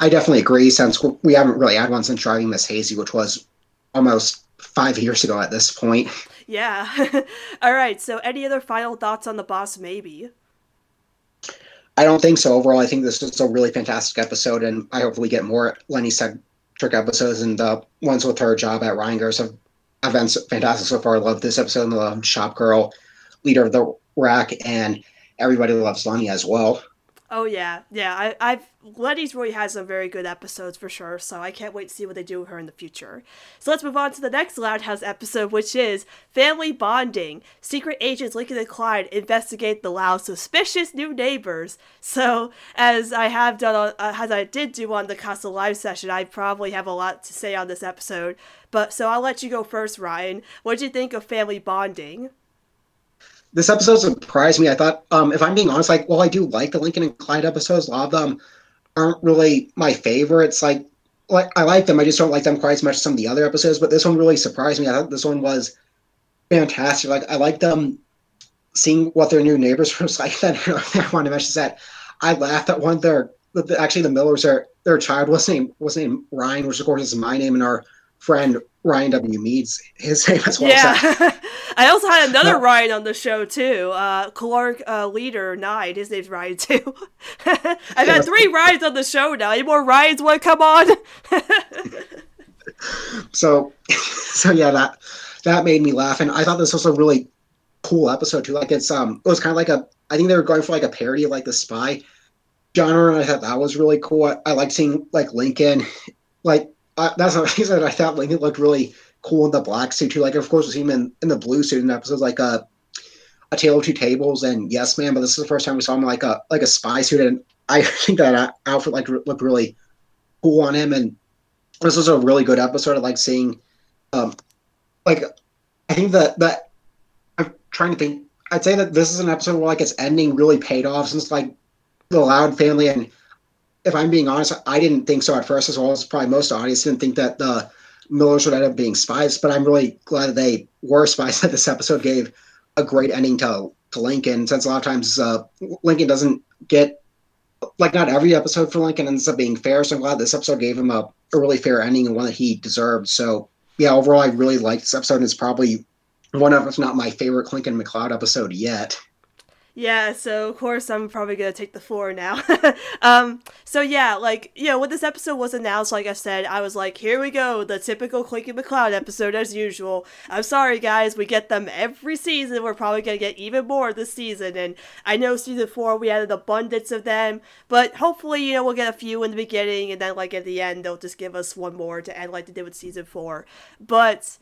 I definitely agree. Since we haven't really had one since driving Miss Hazy, which was almost five years ago at this point. Yeah. All right. So, any other final thoughts on the boss? Maybe. I don't think so. Overall, I think this is a really fantastic episode, and I hope we get more Leni centric episodes. And the ones with her job at Reininger's have, have been fantastic so far. I love this episode. I love Shop Girl, leader of the rack, and everybody loves Leni as well. Oh yeah, yeah. I, I've Leni's really has some very good episodes for sure. So I can't wait to see what they do with her in the future. So let's move on to the next Loud House episode, which is family bonding. Secret agents Lincoln and Clyde investigate the Loud suspicious new neighbors. So as I have done, on, uh, as I did do on the Casa Live session, I probably have a lot to say on this episode. But so I'll let you go first, Ryan. What did you think of family bonding? This episode surprised me. I thought, um, if I'm being honest, like, well, I do like the Lincoln and Clyde episodes. A lot of them aren't really my favorites. Like, like I like them. I just don't like them quite as much as some of the other episodes. But this one really surprised me. I thought this one was fantastic. Like, I like them seeing what their new neighbors were like. Then I want to mention that I laughed at one. of Their actually the Millers are their child was named was named Ryan, which of course is my name, and our friend Ryan W. Meads, his name as well. Yeah. I also had another Ryan on the show too. Uh, Clark uh, Leader Nine. His name's Ryan too. I've had three Ryans on the show now. Any more Ryans want to come on? so, so yeah, that that made me laugh, and I thought this was a really cool episode too. Like it's um, it was kind of like a. I think they were going for like a parody of like the Spy genre, and I thought that was really cool. I, I like seeing like Lincoln, like uh, that's I said. I thought Lincoln looked really cool in the black suit too. Like, of course, we see him in, in the blue suit in episodes like uh, a Tale of Two Tables and Yes Man. But this is the first time we saw him like a like a spy suit, and I think that outfit like looked really cool on him. And this was a really good episode. of like seeing, um, like, I think that that I'm trying to think. I'd say that this is an episode where like its ending really paid off since like the Loud family and if I'm being honest, I didn't think so at first, as well as probably most audience didn't think that the Millers would end up being spies. But I'm really glad that they were spies. That this episode gave a great ending to to Lincoln, since a lot of times uh, Lincoln doesn't get like not every episode for Lincoln ends up being fair. So I'm glad this episode gave him a, a really fair ending and one that he deserved. So yeah, overall, I really liked this episode. And it's probably one of, if not my favorite Clincoln McCloud episode yet. Yeah, so of course I'm probably gonna take the floor now. um, so yeah, like you know, when this episode was announced, like I said, I was like, here we go, the typical Clincoln McCloud episode as usual. I'm sorry guys, we get them every season. We're probably gonna get even more this season, and I know season four we had an abundance of them, but hopefully you know we'll get a few in the beginning, and then like at the end they'll just give us one more to end like they did with season four. But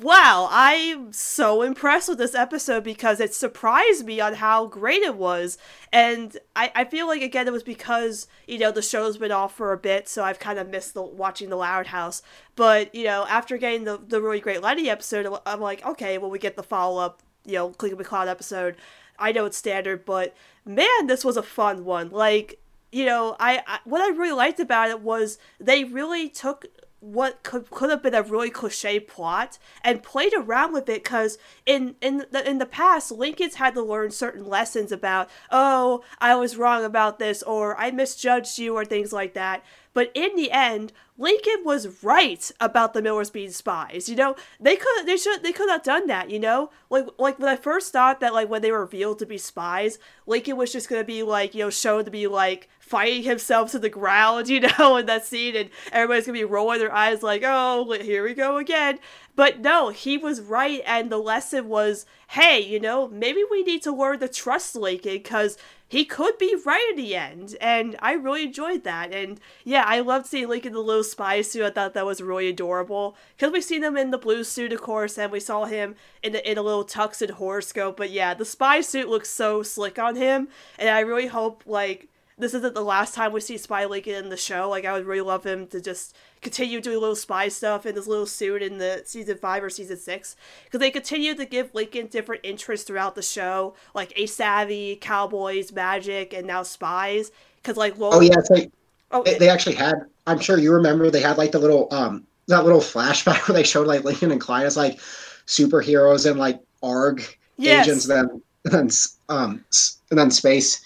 wow, I'm so impressed with this episode because it surprised me on how great it was. And I, I feel like, again, it was because, you know, the show's been off for a bit, so I've kind of missed the, watching The Loud House. But, you know, after getting the, the really great Leni episode, I'm like, okay, well, we get the follow up, you know, Click Cloud episode. I know it's standard, but man, this was a fun one. Like, you know, I, I what I really liked about it was they really took what could, could have been a really cliche plot and played around with it because in in the in the past Lincoln's had to learn certain lessons about oh I was wrong about this or I misjudged you or things like that but in the end Lincoln was right about the Millers being spies. You know, they could they should they could have done that. You know, like like when I first thought that like when they were revealed to be spies, Lincoln was just gonna be like you know shown to be like fighting himself to the ground. You know, in that scene, and everybody's gonna be rolling their eyes like, oh, here we go again. But no, he was right, and the lesson was, hey, you know, maybe we need to learn to trust Lincoln because he could be right in the end. And I really enjoyed that. And yeah, I loved seeing Lincoln in the little spy suit. I thought that was really adorable. Because we've seen him in the blue suit, of course, and we saw him in, the, in a little tux and horoscope. But yeah, the spy suit looks so slick on him. And I really hope, like, this isn't the last time we see Spy Lincoln in the show. Like, I would really love him to just continue doing little spy stuff in his little suit in the season five or season six because they continue to give Lincoln different interests throughout the show, like Ace Savvy, cowboys, magic, and now spies. Because like, oh yeah, it's like oh, they, they actually had. I'm sure you remember they had like the little um that little flashback where they showed like Lincoln and Clyde as like superheroes and like ARG yes. agents, then then um and then space.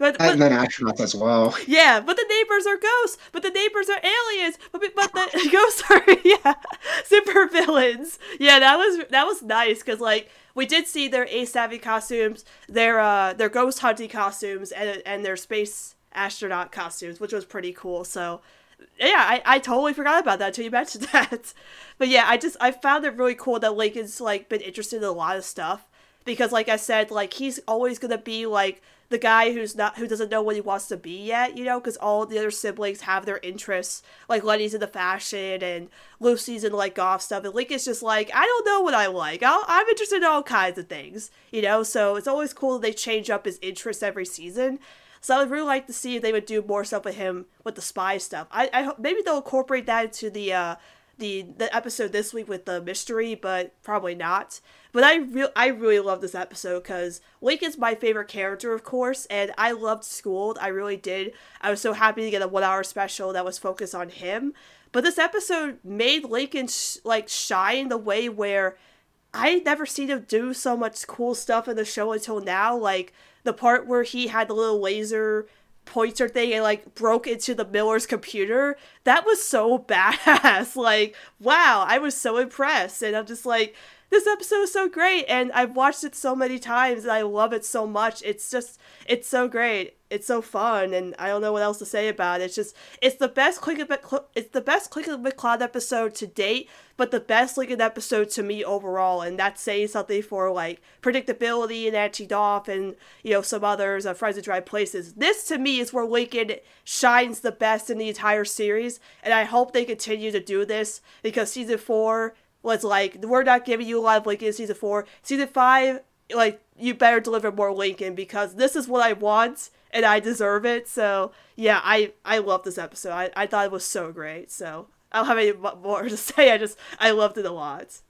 But, but, and then astronauts as well. Yeah, but the neighbors are ghosts. But the neighbors are aliens. But but the ghosts are yeah super villains. Yeah, that was that was nice because like we did see their Ace Savvy costumes, their uh their ghost hunting costumes, and and their space astronaut costumes, which was pretty cool. So yeah, I, I totally forgot about that until you mentioned that. But yeah, I just I found it really cool that Lincoln's like been interested in a lot of stuff because like I said, like he's always gonna be like the guy who's not who doesn't know what he wants to be yet, you know, because all the other siblings have their interests. Like Leni's in the fashion and Lucy's in like golf stuff, and Lincoln's just like, I don't know what I like. i I'm interested in all kinds of things, you know. So it's always cool that they change up his interests every season. So I would really like to see if they would do more stuff with him with the spy stuff. I, I hope maybe they'll incorporate that into the uh, the the episode this week with the mystery, but probably not. But I re- I really love this episode because Lincoln's my favorite character, of course, and I loved Schooled. I really did. I was so happy to get a one hour special that was focused on him. But this episode made Lincoln sh- like shine the way where I never seen him do so much cool stuff in the show until now. Like the part where he had the little laser pointer thing and like broke into the Miller's computer. That was so badass. like, wow, I was so impressed. And I'm just like, this episode is so great and I've watched it so many times and I love it so much. It's just it's so great. It's so fun and I don't know what else to say about it. It's just it's the best Click of it's the best Click of McCloud episode to date, but the best Lincoln episode to me overall and that's saying something for like predictability and Anti Doff and you know some others, uh, Friends of Dry Places. This to me is where Lincoln shines the best in the entire series and I hope they continue to do this because season 4 was like we're not giving you a lot of Lincoln in season four. Season five, like you better deliver more Lincoln because this is what I want and I deserve it. So yeah, I I love this episode. I, I thought it was so great. So I don't have any more to say. I just I loved it a lot.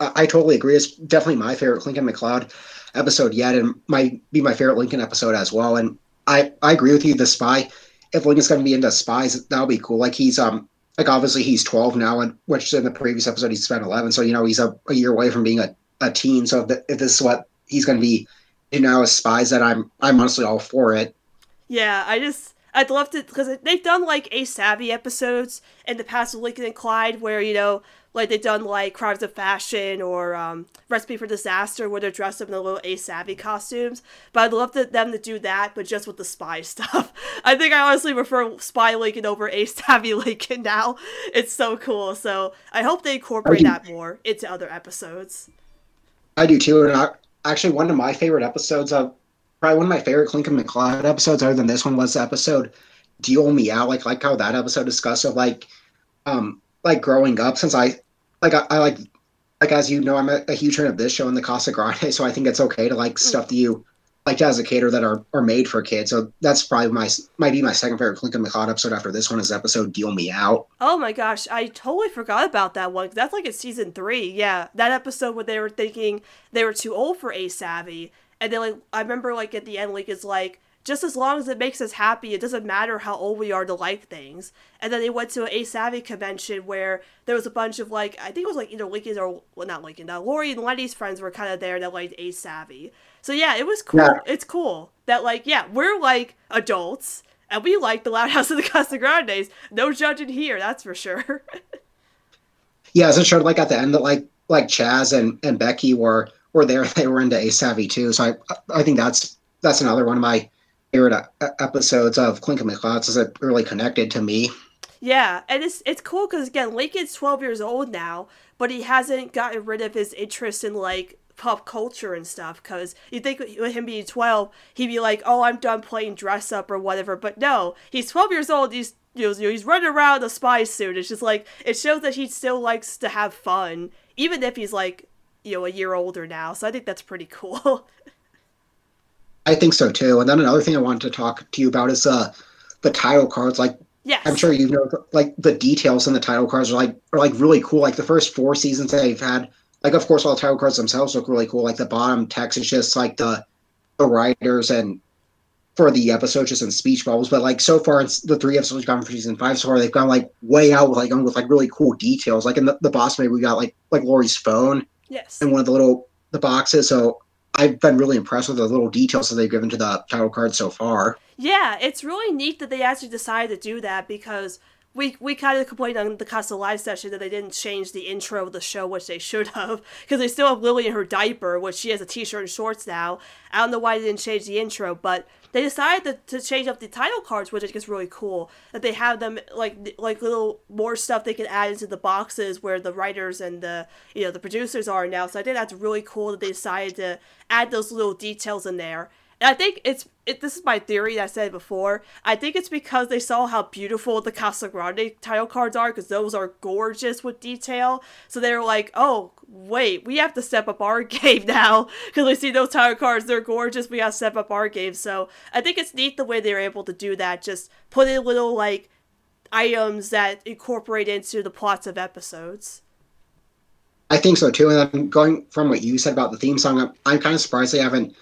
I, totally agree. It's definitely my favorite Clincoln McCloud episode yet, and might be my favorite Lincoln episode as well. And I I agree with you. The spy, if Lincoln's going to be into spies, that'll be cool. Like he's um like obviously he's 12 now, and which in the previous episode he spent 11. So you know he's a, a year away from being a, a teen. So if, the, if this is what he's going to be, you know, as spies, that I'm I'm honestly all for it. Yeah, I just I'd love to because they've done like Ace Savvy episodes in the past with Lincoln and Clyde where you know like they've done like Crimes of Fashion or um, Recipe for Disaster where they're dressed up in the little Ace Savvy costumes. But I'd love to, them to do that, but just with the spy stuff. I think I honestly prefer Spy Lincoln over Ace Savvy Lincoln now. It's so cool. So I hope they incorporate that more into other episodes. I do too. And I, actually, one of my favorite episodes of probably one of my favorite Clincoln McCloud episodes, other than this one, was the episode Deal Me Out. Like, like how that episode discussed of like, um, like growing up since I like I, I like like as you know I'm a, a, huge fan of this show and the Casa Grande, so I think it's okay to like mm. stuff that you like as a cater that are, are made for kids. So that's probably my might be my second favorite Clincoln McCloud episode after this one is episode Deal Me Out. Oh my gosh, I totally forgot about that one. That's like in season three. Yeah, that episode where they were thinking they were too old for Ace Savvy, and then like I remember like at the end, like it's like just as long as it makes us happy, it doesn't matter how old we are to like things. And then they went to Ace Savvy convention where there was a bunch of like I think it was like either Lincoln or well not Lincoln, uh, Lori and Leni's friends were kind of there that liked Ace Savvy. So yeah, it was cool. Yeah. It's cool that like yeah we're like adults and we like the Loud House of the Casa Grandes. No judging here, that's for sure. yeah, as it showed like at the end that like like Chaz and and Becky were were there. They were into Ace Savvy too. So I I think that's that's another one of my favorite uh, episodes of Clink and McClouds is it really connected to me. Yeah, and it's it's cool because again, Lincoln's twelve years old now, but he hasn't gotten rid of his interest in like pop culture and stuff. Because you think with him being twelve, he'd be like, "Oh, I'm done playing dress up or whatever." But no, he's twelve years old. He's you know, he's running around a spy suit. It's just like it shows that he still likes to have fun, even if he's like you know a year older now. So I think that's pretty cool. I think so too. And then another thing I wanted to talk to you about is uh, the title cards. Like, yes. I'm sure you know, like the details in the title cards are like are like really cool. Like the first four seasons they've had, like of course all the title cards themselves look really cool. Like the bottom text is just like the the writers and for the episodes just in speech bubbles. But like so far, it's the three episodes gone for season five so far. They've gone like way out with like with like really cool details. Like in the, the boss maybe we got like like Lori's phone. Yes. And one of the little the boxes. So I've been really impressed with the little details that they've given to the title card so far. Yeah, it's really neat that they actually decided to do that because we we kind of complained on the Casa Live session that they didn't change the intro of the show, which they should have, because they still have Lily in her diaper, which she has a t-shirt and shorts now. I don't know why they didn't change the intro, but they decided to, to change up the title cards, which I think is really cool. That they have them like like little more stuff they can add into the boxes where the writers and the you know the producers are now. So I think that's really cool that they decided to add those little details in there. I think it's it, this is my theory that I said before. I think it's because they saw how beautiful the Casa Grande title cards are because those are gorgeous with detail. So they were like, oh wait, we have to step up our game now because we see those title cards. They're gorgeous. We got to step up our game. So I think it's neat the way they're able to do that. Just put in little like items that incorporate into the plots of episodes. I think so too. And I'm going from what you said about the theme song, I'm, I'm kind of surprised they haven't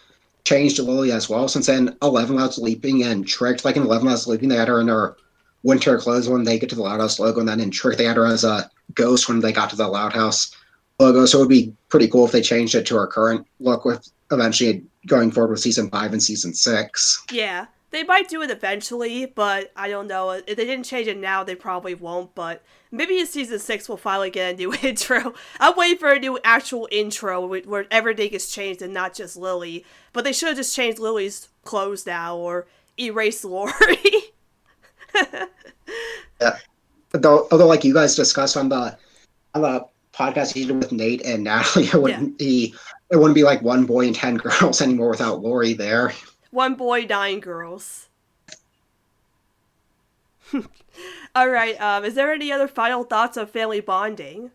changed a little as well. Since then, Eleven Louds a Leapin' and Tricked, like in Eleven Louds a Leapin', they had her in her winter clothes when they get to the Loud House logo, and then in Trick, they had her as a ghost when they got to the Loud House logo. So it would be pretty cool if they changed it to her current look with eventually going forward with season five and season six. Yeah, they might do it eventually, but I don't know. If they didn't change it now, they probably won't. But maybe in season six we'll finally get a new intro. I'm waiting for a new actual intro where everything is changed and not just Lily. But they should have just changed Lily's clothes now or erase Lori. yeah. Although, although, like you guys discussed on the on the podcast you did with Nate and Natalie, it wouldn't yeah. be it wouldn't be like one boy and ten girls anymore without Lori there. One boy, nine girls. All right. Um, is there any other final thoughts on family bonding?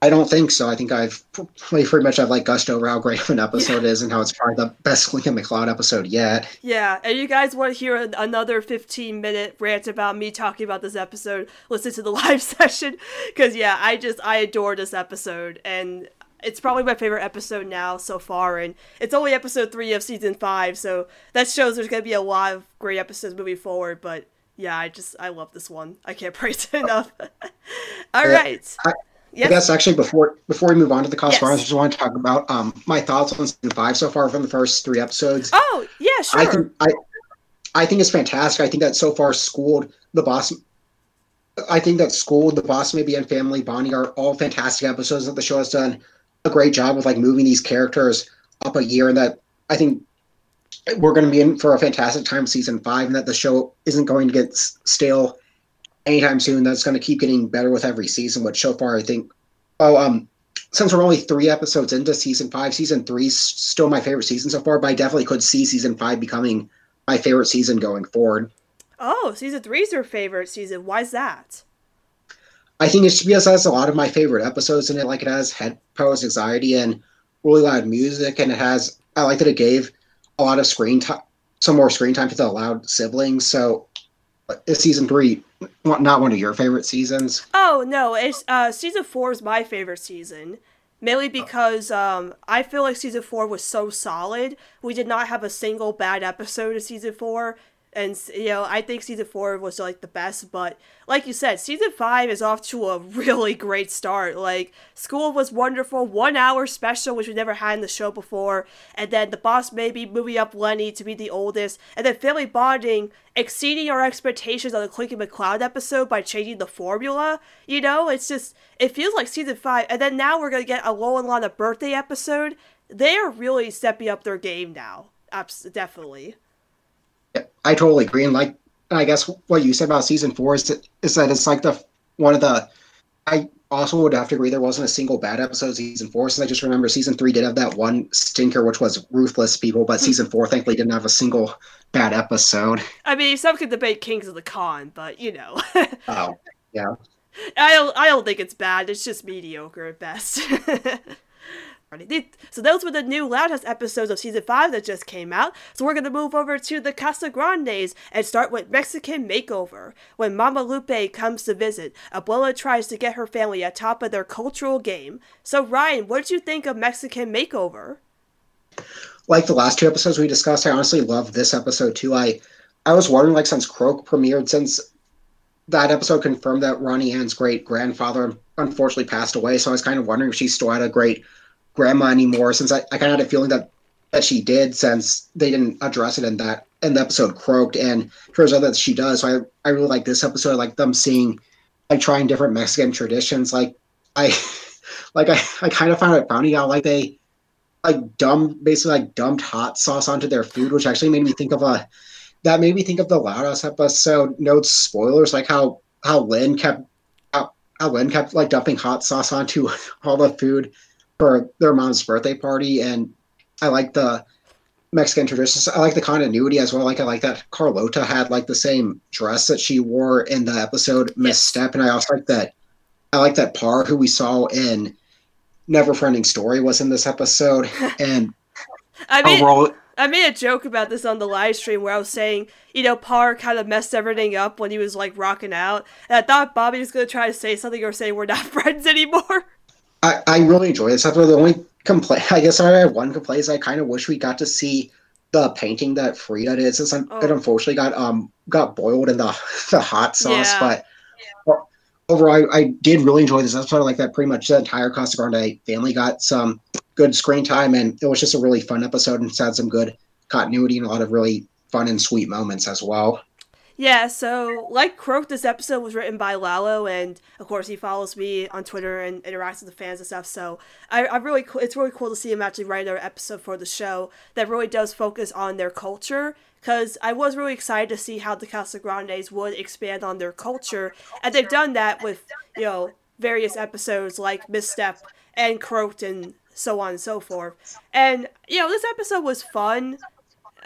I don't think so. I think I've pretty much I've like gushed over how great of an episode yeah. is and how it's probably the best Clincoln McCloud episode yet. Yeah, and you guys want to hear another 15 minute rant about me talking about this episode? Listen to the live session because yeah, I just I adore this episode and it's probably my favorite episode now so far, and it's only episode three of season five, so that shows there's gonna be a lot of great episodes moving forward. But yeah, I just I love this one. I can't praise it enough. All right. I, yes. I guess actually before before we move on to the cost yes. I just want to talk about um my thoughts on season five so far from the first three episodes. Oh yeah, sure. I think I I think it's fantastic. I think that so far schooled the boss. I think that school, the boss maybe and family bonding are all fantastic episodes that the show has done a great job of like moving these characters up a year, and that I think we're going to be in for a fantastic time season five, and that the show isn't going to get stale anytime soon. That's going to keep getting better with every season. Which so far I think, oh, um, since we're only three episodes into season five, season three's still my favorite season so far, but I definitely could see season five becoming my favorite season going forward. Oh, season three's your favorite season. Why's that? I think it has a lot of my favorite episodes in it. Like it has head pose anxiety and really loud music, and it has. I like that it gave a lot of screen time, some more screen time to the loud siblings. So, is season three not one of your favorite seasons? Oh no, it's uh, season four is my favorite season. Mainly because um, I feel like season four was so solid. We did not have a single bad episode of season four, and you know i think season four was like the best but like you said season five is off to a really great start. Like school was wonderful one hour special which we never had in the show before and then the boss maybe moving up Leni to be the oldest and then family bonding exceeding our expectations on the Clincoln McCloud episode by changing the formula you know? It's just it feels like season five and then now we're gonna get a Lo and Lana birthday episode. They are really stepping up their game now. Abs- definitely I totally agree. And like, I guess what you said about season four is, to, is that it's like the one of the. I also would have to agree there wasn't a single bad episode season four. Since I just remember season three did have that one stinker, which was ruthless people, but season four thankfully didn't have a single bad episode. I mean, some could debate Kings of the Con, but you know. oh yeah. I don't. I don't think it's bad. It's just mediocre at best. So those were the new Loud House episodes of season five that just came out. So we're gonna move over to the Casa Grandes and start with Mexican Makeover. When Mama Lupe comes to visit, Abuela tries to get her family at top of their cultural game. So Ryan, what did you think of Mexican Makeover? Like the last two episodes we discussed, I honestly love this episode too. I I was wondering, like, since Croak premiered, since that episode confirmed that Ronnie Anne's great grandfather unfortunately passed away, so I was kind of wondering if she still had a great grandma anymore since I, I kind of had a feeling that that she did since they didn't address it in that in the episode croaked and turns out that she does. So I, I really like this episode. I like them seeing like trying different Mexican traditions. Like I like I, I kind of found it funny how like they like dumb basically like dumped hot sauce onto their food, which actually made me think of a that made me think of the Loud House episode. Notes spoilers, like how how Lynn kept how, how Lynn kept like dumping hot sauce onto all the food for their mom's birthday party, and I like the Mexican traditions. I like the continuity as well. Like I like that Carlota had like the same dress that she wore in the episode Misstep, and I also like that. I like that Par, who we saw in Never Friending Story, was in this episode, and I mean, overall, I made a joke about this on the live stream where I was saying, you know, Par kind of messed everything up when he was like rocking out. And I thought Bobby was going to try to say something or say we're not friends anymore. I, I really enjoy this episode. The only complaint, I guess, I have one complaint is I kind of wish we got to see the painting that Frida did. Since un- Oh. it unfortunately got um got boiled in the the hot sauce, Yeah. but o- overall, I, I did really enjoy this episode. Like that pretty much the entire Casa Grande family got some good screen time, and it was just a really fun episode and it's had some good continuity and a lot of really fun and sweet moments as well. Yeah, so like Croak, this episode was written by Lalo, and of course he follows me on Twitter and interacts with the fans and stuff. So I, I really, it's really cool to see him actually write an episode for the show that really does focus on their culture. Because I was really excited to see how the Casa Grandes would expand on their culture, and they've done that with you know various episodes like Misstep and Croaked and so on and so forth. And you know this episode was fun.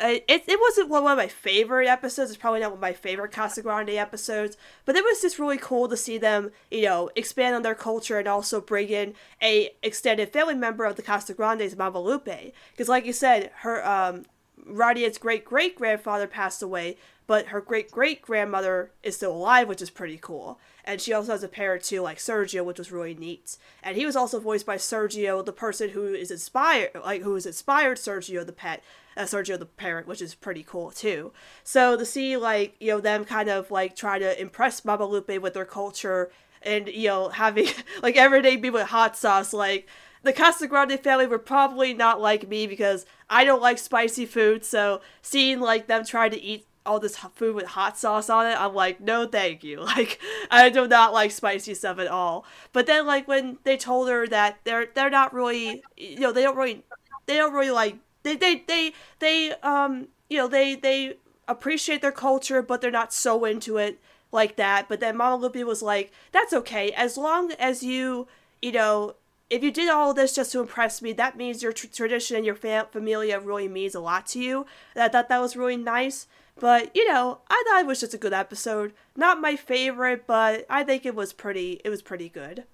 Uh, it, it wasn't one of my favorite episodes. It's probably not one of my favorite Casa Grande episodes, but it was just really cool to see them, you know, expand on their culture and also bring in a extended family member of the Casa Grandes, Mama Lupe. Because, like you said, her um, Radiant's great great grandfather passed away, but her great great grandmother is still alive, which is pretty cool. And she also has a parent too, like Sergio, which was really neat. And he was also voiced by Sergio, the person who is inspired, like who has inspired Sergio the pet, uh, Sergio the parent, which is pretty cool too. So to see like you know them kind of like try to impress Mama Lupe with their culture and you know having like everyday be with hot sauce like the Casa Grande family were probably not like me because I don't like spicy food. So seeing like them try to eat all this food with hot sauce on it, I'm like, no, thank you. Like I do not like spicy stuff at all. But then like when they told her that they're they're not really, you know, they don't really, they don't really like they they they they um you know they they appreciate their culture, but they're not so into it like that. But then Mama Lupe was like, that's okay as long as you you know if you did all this just to impress me, that means your tr- tradition and your fam- familia really means a lot to you. And I thought that was really nice. But you know, I thought it was just a good episode. Not my favorite, but I think it was pretty. It was pretty good.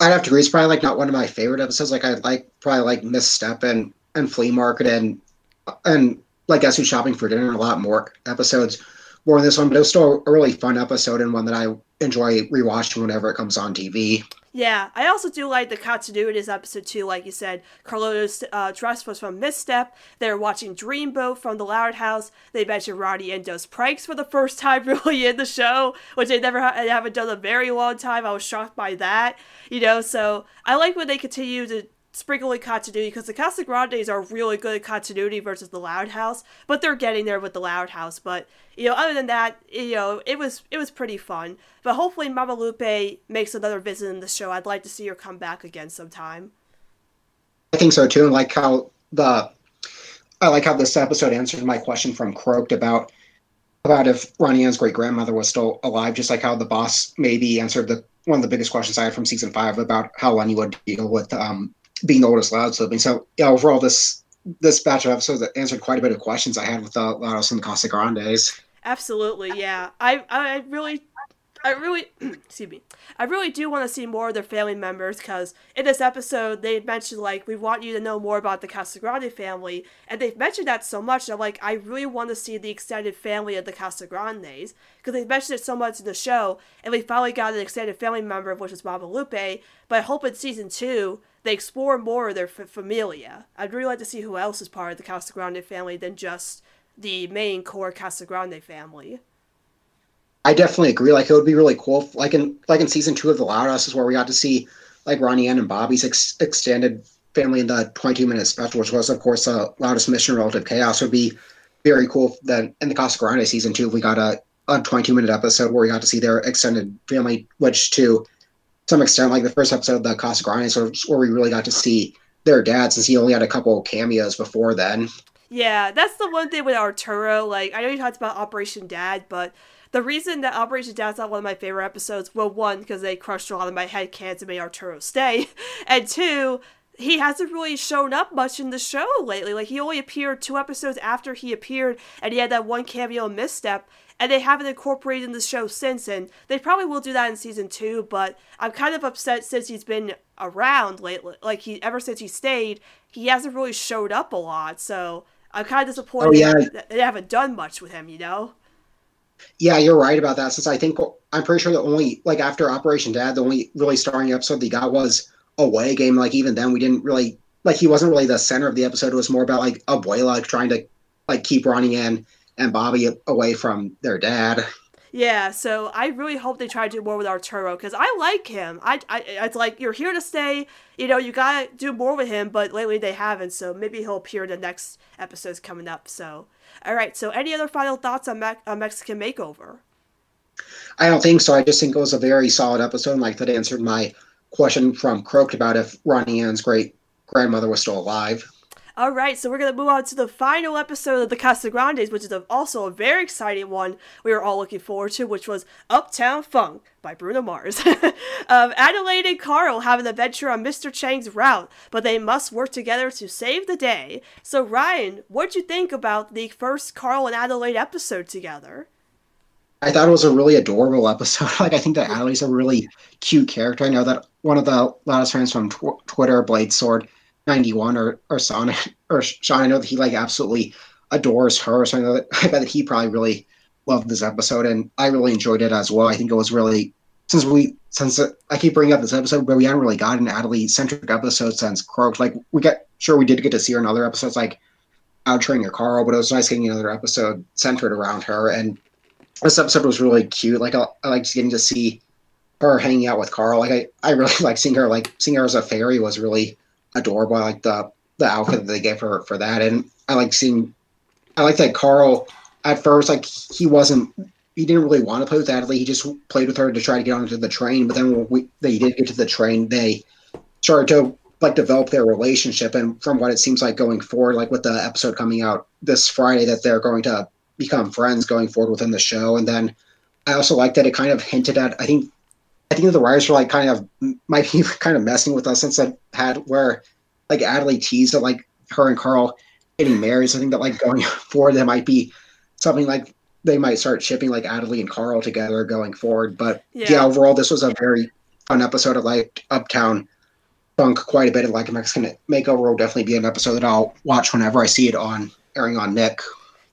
I'd have to agree. It's probably like not one of my favorite episodes. Like I like probably like Misstep and and Flea Market and and like Guess Who's Shopping for Dinner a lot more episodes more than this one. But it was still a really fun episode and one that I enjoy rewatching whenever it comes on TV. Yeah, I also do like the continuity episode too. Like you said, Carlota's uh, dress was from Misstep. They're watching Dreamboat from the Loud House. They mentioned Roddy and does pranks for the first time really in the show, which they never ha- haven't done in a very long time. I was shocked by that, you know. So I like when they continue to sprinkle in continuity because the Casa Grandes are really good continuity versus the Loud House, but they're getting there with the Loud House. But you know, other than that, you know, it was it was pretty fun. But hopefully, Mama Lupe makes another visit in the show. I'd like to see her come back again sometime. I think so too. And like how the I like how this episode answered my question from Croaked about about if Ronnie Anne's great grandmother was still alive, just like how the boss maybe answered the one of the biggest questions I had from season five about how Leni would deal with um, being the oldest Loud sibling. So yeah, overall this this batch of episodes that answered quite a bit of questions I had with the Loudest and the Casa Grandes. Absolutely, yeah. I I really I really excuse me. I really do want to see more of their family members because in this episode they mentioned like we want you to know more about the Casagrande family, and they've mentioned that so much. I'm like, I really want to see the extended family of the Casagrandes because they've mentioned it so much in the show, and we finally got an extended family member, which is Mama Lupe. But I hope in season two they explore more of their f- familia. I'd really like to see who else is part of the Casagrande family than just the main core Casagrande family. I definitely agree. Like it would be really cool, if, like in like in season two of The Loud House, is where we got to see like Ronnie Anne and Bobby's ex- extended family in the 22 minute special, which was, of course, uh, Loudest Mission Relative Chaos, would be very cool Then in the Casa Grande season two, we got a, a 22 minute episode where we got to see their extended family, which to some extent, like the first episode of the Casa Grande, so where we really got to see their dad since he only had a couple cameos before then. Yeah, that's the one thing with Arturo. Like, I know you talked about Operation Dad, but the reason that Operation Dad's not one of my favorite episodes, well, one, because they crushed a lot of my head cans and made Arturo stay, and two, he hasn't really shown up much in the show lately. Like, he only appeared two episodes after he appeared, and he had that one cameo misstep, and they haven't incorporated in the show since, and they probably will do that in season two, but I'm kind of upset since he's been around lately. Like, he ever since he stayed, he hasn't really showed up a lot, so I'm kind of disappointed Oh, yeah. that they haven't done much with him, you know? Yeah, you're right about that. Since I think I'm pretty sure the only like after Operation Dad, the only really starring episode they got was away game. Like even then, we didn't really like he wasn't really the center of the episode. It was more about like Abuela like, trying to like keep Ronnie and and Bobby away from their dad. Yeah, so I really hope they try to do more with Arturo because I like him. I, I, it's like you're here to stay. You know, you gotta do more with him, but lately they haven't. So maybe he'll appear in the next episodes coming up. So, all right. So, any other final thoughts on, Me- on Mexican Makeover? I don't think so. I just think it was a very solid episode. And like that answered my question from Croaked about if Ronnie Anne's great grandmother was still alive. All right, so we're going to move on to the final episode of the Casagrandes, which is also a very exciting one we were all looking forward to, which was Uptown Funk by Bruno Mars. um, Adelaide and Carl have an adventure on Mr. Chang's route, but they must work together to save the day. So, Ryan, what'd you think about the first Carl and Adelaide episode together? I thought it was a really adorable episode. Like I think that Adelaide's a really cute character. I know that one of the loudest friends from tw- Twitter, Blade Sword ninety one, or or Sean or Sean, I know that he like absolutely adores her. So I know that I bet that he probably really loved this episode, and I really enjoyed it as well. I think it was really since we since uh, I keep bringing up this episode, but we haven't really gotten an Adelaide centric episode since Croaked. Like we got sure we did get to see her in other episodes, like Out Train Your Carl, but it was nice getting another episode centered around her and this episode was really cute. Like I, I liked getting to see her hanging out with Carl. Like I, I really like seeing her. Like seeing her as a fairy was really adorable. I like the the outfit that they gave her for that, and I like seeing. I like that Carl at first like he wasn't. He didn't really want to play with Adley. He just played with her to try to get onto the train. But then when we, they did get to the train, they started to like develop their relationship. And from what it seems like going forward, like with the episode coming out this Friday, that they're going to become friends going forward within the show. And then I also like that it kind of hinted at. I think I think the writers were like kind of might be kind of messing with us since I had where like Adley teased that like her and Carl getting married. So I think that like going forward, there might be something like they might start shipping like Adley and Carl together going forward. But yeah, Yeah. overall, this was a very fun episode. of like Uptown Funk quite a bit. And like a Mexican Makeover will definitely be an episode that I'll watch whenever I see it on airing on Nick.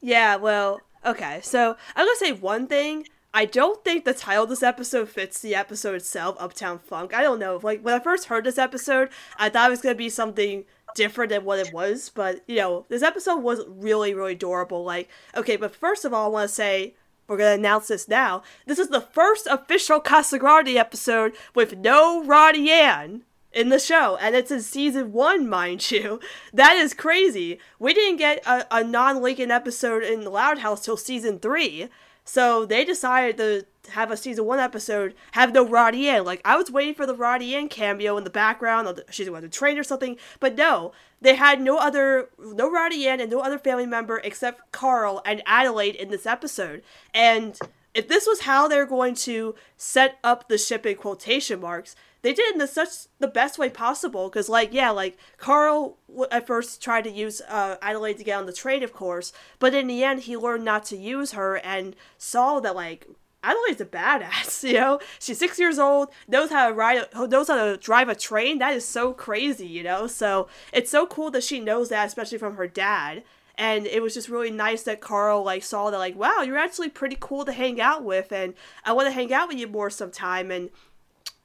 Yeah, well, okay. So I'm gonna say one thing. I don't think the title of this episode fits the episode itself, Uptown Funk. I don't know. Like when I first heard this episode, I thought it was gonna be something different than what it was. But you know, this episode was really, really adorable. Like, okay, but first of all, I want to say we're gonna announce this now. This is the first official Casagrande episode with no Ronnie Anne in the show, and it's in season one, mind you. That is crazy. We didn't get a, a non Lincoln episode in the Loud House till season three, so they decided to have a season one episode have no Roddy Ann. Like I was waiting for the Roddy Ann cameo in the background, the, she's going to train or something, but no, they had no other, no Roddy Ann and no other family member except Carl and Adelaide in this episode, and if this was how they're going to set up the ship in quotation marks, they did in the such the best way possible. Because like yeah, like Carl w- at first tried to use uh, Adelaide to get on the train, of course, but in the end he learned not to use her and saw that like. Adelaide's a badass, you know. She's six years old, knows how to ride, knows how to drive a train. That is so crazy, you know. So it's so cool that she knows that, especially from her dad and it was just really nice that Carl like saw that like wow you're actually pretty cool to hang out with and I want to hang out with you more sometime and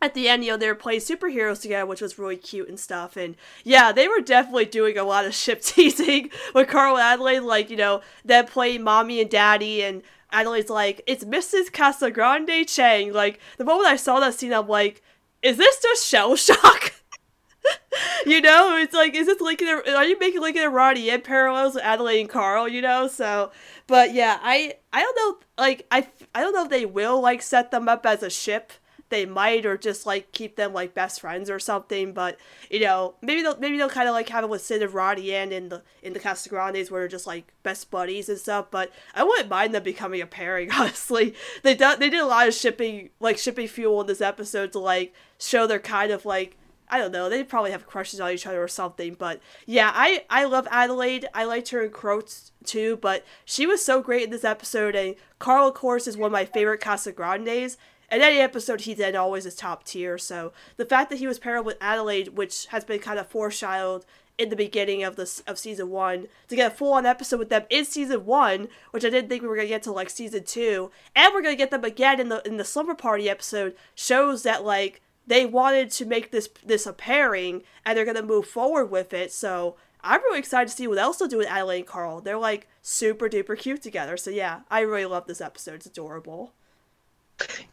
at the end you know they were playing superheroes together which was really cute and stuff and yeah they were definitely doing a lot of ship teasing with Carl and Adelaide like you know them playing mommy and daddy and Adelaide's like it's Mrs. Casagrande Chang like the moment I saw that scene I'm like is this just shell shock you know, it's like, is this Lincoln? Are you making Lincoln and Ronnie Anne parallels with Adelaide and Carl? You know, so, but yeah, I I don't know, like I I don't know if they will like set them up as a ship. They might, or just like keep them like best friends or something. But you know, maybe they'll maybe they'll kind of like have it with Sid and Ronnie Anne in the in the Casagrandes where they're just like best buddies and stuff. But I wouldn't mind them becoming a pairing. Honestly, they did they did a lot of shipping like shipping fuel in this episode to like show they're kind of like I don't know. They probably have crushes on each other or something. But yeah, I I love Adelaide. I liked her in Croaked too, but she was so great in this episode. And Carl, of course, is one of my favorite Casagrandes. And any episode he's in always is top tier. So the fact that he was paired with Adelaide, which has been kind of foreshadowed in the beginning of this of season one, to get a full on episode with them in season one, which I didn't think we were gonna get to like season two, and we're gonna get them again in the in the slumber party episode, shows that like they wanted to make this this a pairing and they're gonna move forward with it. So I'm really excited to see what else they'll do with Adelaide and Carl. They're like super duper cute together. So yeah, I really love this episode. It's adorable.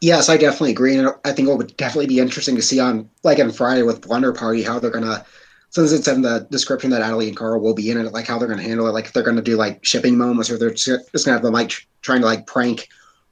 Yes, I definitely agree, and I think it would definitely be interesting to see on like on Friday with Blunder Party how they're gonna. Since it's in the description that Adelaide and Carl will be in it, like how they're gonna handle it, like if they're gonna do like shipping moments or they're just gonna have them like trying to like prank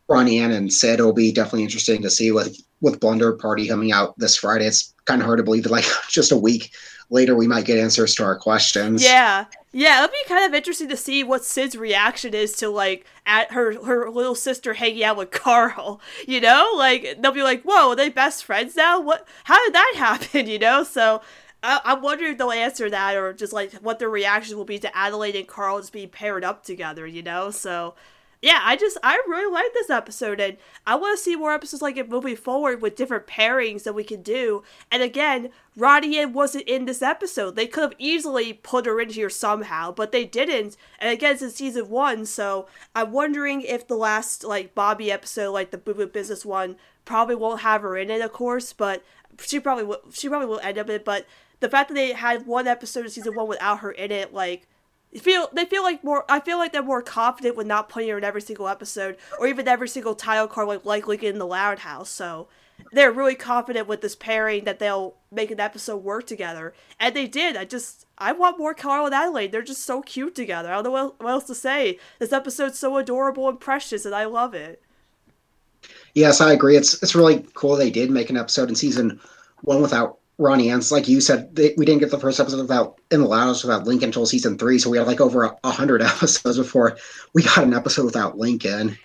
Ronnie Anne and Sid. It'll be definitely interesting to see with with Blunder Party coming out this Friday. It's kind of hard to believe that like just a week later we might get answers to our questions. Yeah. Yeah, it'll be kind of interesting to see what Sid's reaction is to like at her her little sister hanging out with Carl. You know, like they'll be like, "Whoa, are they best friends now? What? How did that happen?" You know, so I, I'm wondering if they'll answer that or just like what their reaction will be to Adelaide and Carl just being paired up together. You know, so yeah, I just I really like this episode, and I want to see more episodes like it moving forward with different pairings that we can do. And again, Ronnie wasn't in this episode. They could have easily put her in here somehow, but they didn't. And again, it's in season one, so I'm wondering if the last like Bobby episode, like the Boo Boo Business one, probably won't have her in it, of course, but she probably will. She probably will end up in it. But the fact that they had one episode of season one without her in it, like feel they feel like more I feel like they're more confident with not putting her in every single episode or even every single title card like like in the Loud House. So they're really confident with this pairing that they'll make an episode work together. And they did. I just I want more Carl and Adelaide. They're just so cute together. I don't know what else to say. This episode's so adorable and precious and I love it. Yes, I agree. It's it's really cool they did make an episode in season one without Ronnie Anne's, like you said, they, we didn't get the first episode without in the Lounge without Lincoln until season three, so we had like over a, a hundred episodes before we got an episode without Lincoln.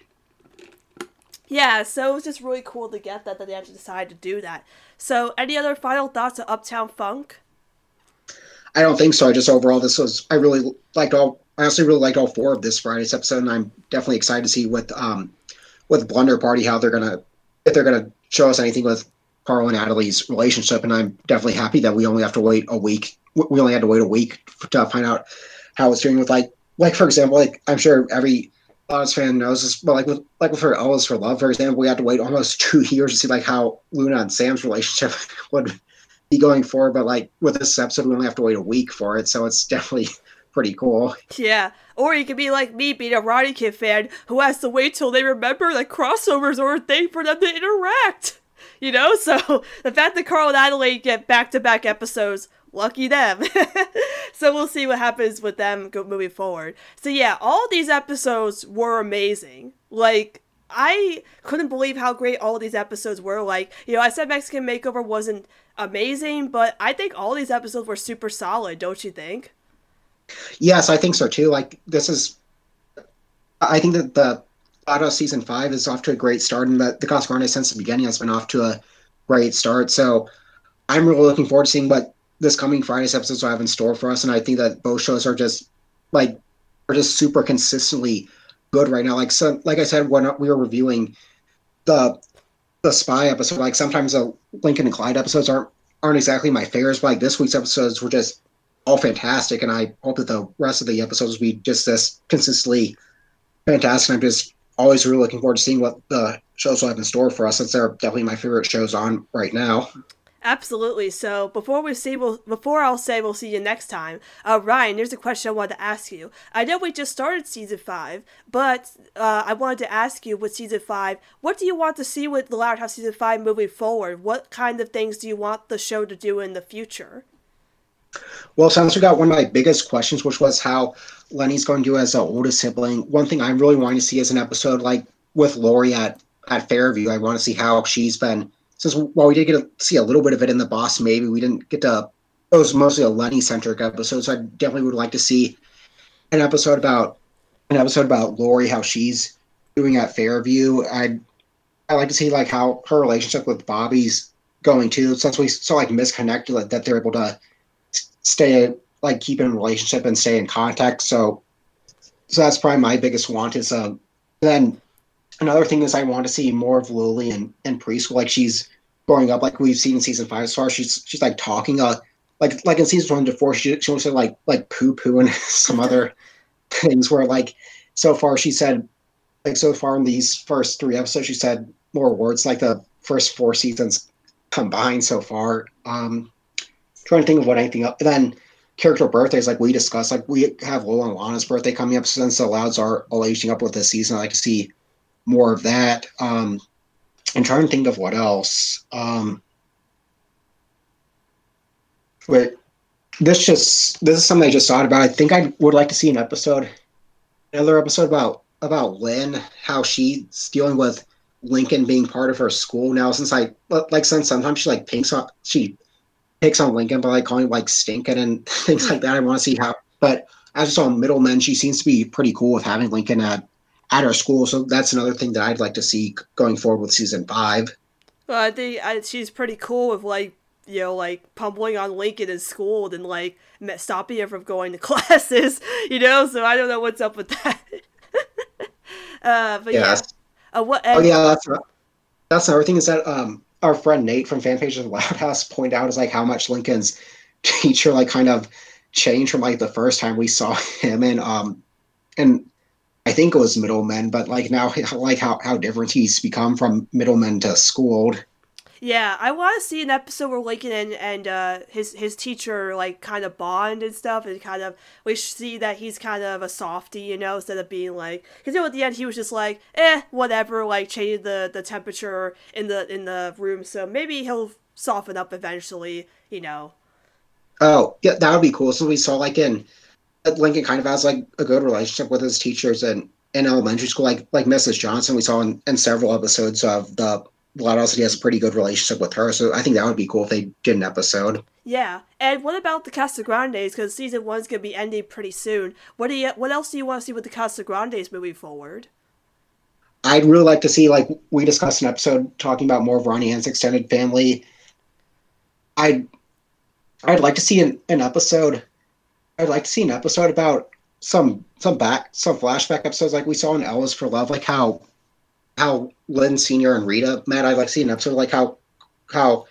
Yeah, so it was just really cool to get that that they actually decided to do that. So, any other final thoughts on Uptown Funk? I don't think so. I just overall this was I really liked all. I honestly really liked all four of this Friday's episode, and I'm definitely excited to see with um with Blunder Party how they're gonna if they're gonna show us anything with Carl and Adelaide's relationship, and I'm definitely happy that we only have to wait a week. We only had to wait a week to find out how it's doing with like, like for example, like I'm sure every Lotus fan knows this, but like with like with her L is for Love, for example, we had to wait almost two years to see like how Luna and Sam's relationship would be going forward. But like with this episode, we only have to wait a week for it, so it's definitely pretty cool. Yeah. Or you could be like me, being a Roddy Kid fan who has to wait till they remember that crossovers are a thing for them to interact you know? So the fact that Carl and Adelaide get back to back episodes, lucky them. so we'll see what happens with them moving forward. So yeah, all these episodes were amazing. Like, I couldn't believe how great all these episodes were. Like, you know, I said Mexican Makeover wasn't amazing, but I think all these episodes were super solid, don't you think? Yes, I think so too. Like, this is, I think that the Auto season five is off to a great start, and the, the Cascarone since the beginning has been off to a great start. So I'm really looking forward to seeing what this coming Friday's episodes will have in store for us. And I think that both shows are just like are just super consistently good right now. Like so, like I said when we were reviewing the the spy episode, like sometimes the Lincoln and Clyde episodes aren't aren't exactly my favorites, but like this week's episodes were just all fantastic, and I hope that the rest of the episodes will be just this consistently fantastic. I'm just always really looking forward to seeing what the shows will have in store for us since they're definitely my favorite shows on right now. Absolutely. So before we see, we'll, before I'll say we'll see you next time, uh, Ryan, there's a question I wanted to ask you. I know we just started season five, but uh, I wanted to ask you with season five, what do you want to see with the Loud House season five moving forward? What kind of things do you want the show to do in the future? Well, since we got one of my biggest questions, which was how Leni's going to do as the oldest sibling, one thing I really want to see is an episode like with Lori at, at Fairway. I want to see how she's been since while we did get to see a little bit of it in the boss, maybe we didn't get to. It was mostly a Lenny centric episode, so I definitely would like to see an episode about an episode about Lori, how she's doing at Fairway. I'd I'd like to see like how her relationship with Bobby's going too. Since we saw like misconnected, like, that they're able to stay like keep in relationship and stay in contact. So so that's probably my biggest want is um then another thing is I want to see more of Lily in, in preschool. Like she's growing up like we've seen in season five so far. She's she's like talking uh like like in season one to four she she to like like poo poo and some other things where like so far she said like so far in these first three episodes she said more words like the first four seasons combined so far. Um trying to think of what anything else. then character birthdays like we discussed like we have Lola and Lana's birthday coming up since the Louds are all aging up with this season. I like to see more of that. Um I'm trying to think of what else. Um, wait, this just this is something I just thought about. I think I would like to see an episode, another episode about about Lynn, how she's dealing with Lincoln being part of her school now. Since I like since sometimes she like pinks on she picks on Lincoln by like calling like stinking and things like that. I want to see how, but as I saw middlemen, she seems to be pretty cool with having Lincoln at at our school. So that's another thing that I'd like to see going forward with season five. Well, I think I, she's pretty cool with like you know like pummeling on Lincoln in school and like stopping him from going to classes. You know, so I don't know what's up with that. uh, but yeah. Uh, what? oh yeah, that's that's another thing is that um our friend Nate from Fan Pages of Loud House point out is like how much Lincoln's teacher like kind of changed from like the first time we saw him and um and I think it was middlemen, but like now, like how how different he's become from middlemen to schooled. Yeah, I want to see an episode where Lincoln and, and uh, his his teacher like kind of bond and stuff, and kind of we see that he's kind of a softy, you know, instead of being like because you know at the end he was just like eh whatever, like changing the the temperature in the in the room, so maybe he'll soften up eventually, you know. Oh yeah, that would be cool. So we saw like in Lincoln kind of has like a good relationship with his teachers and in elementary school, like like Mrs. Johnson, we saw in, in several episodes of the House, he has a pretty good relationship with her. So I think that would be cool if they did an episode. Yeah, and what about the Casagrandes? Because season one's gonna be ending pretty soon. What do you? What else do you want to see with the Casagrandes moving forward? I'd really like to see, like we discussed an episode talking about more of Ronnie Anne's extended family. I'd I'd like to see an, an episode I'd like to see an episode about some some back some flashback episodes like we saw in L is for Love, like how how Lynn Senior and Rita met. I'd like to see an episode like how how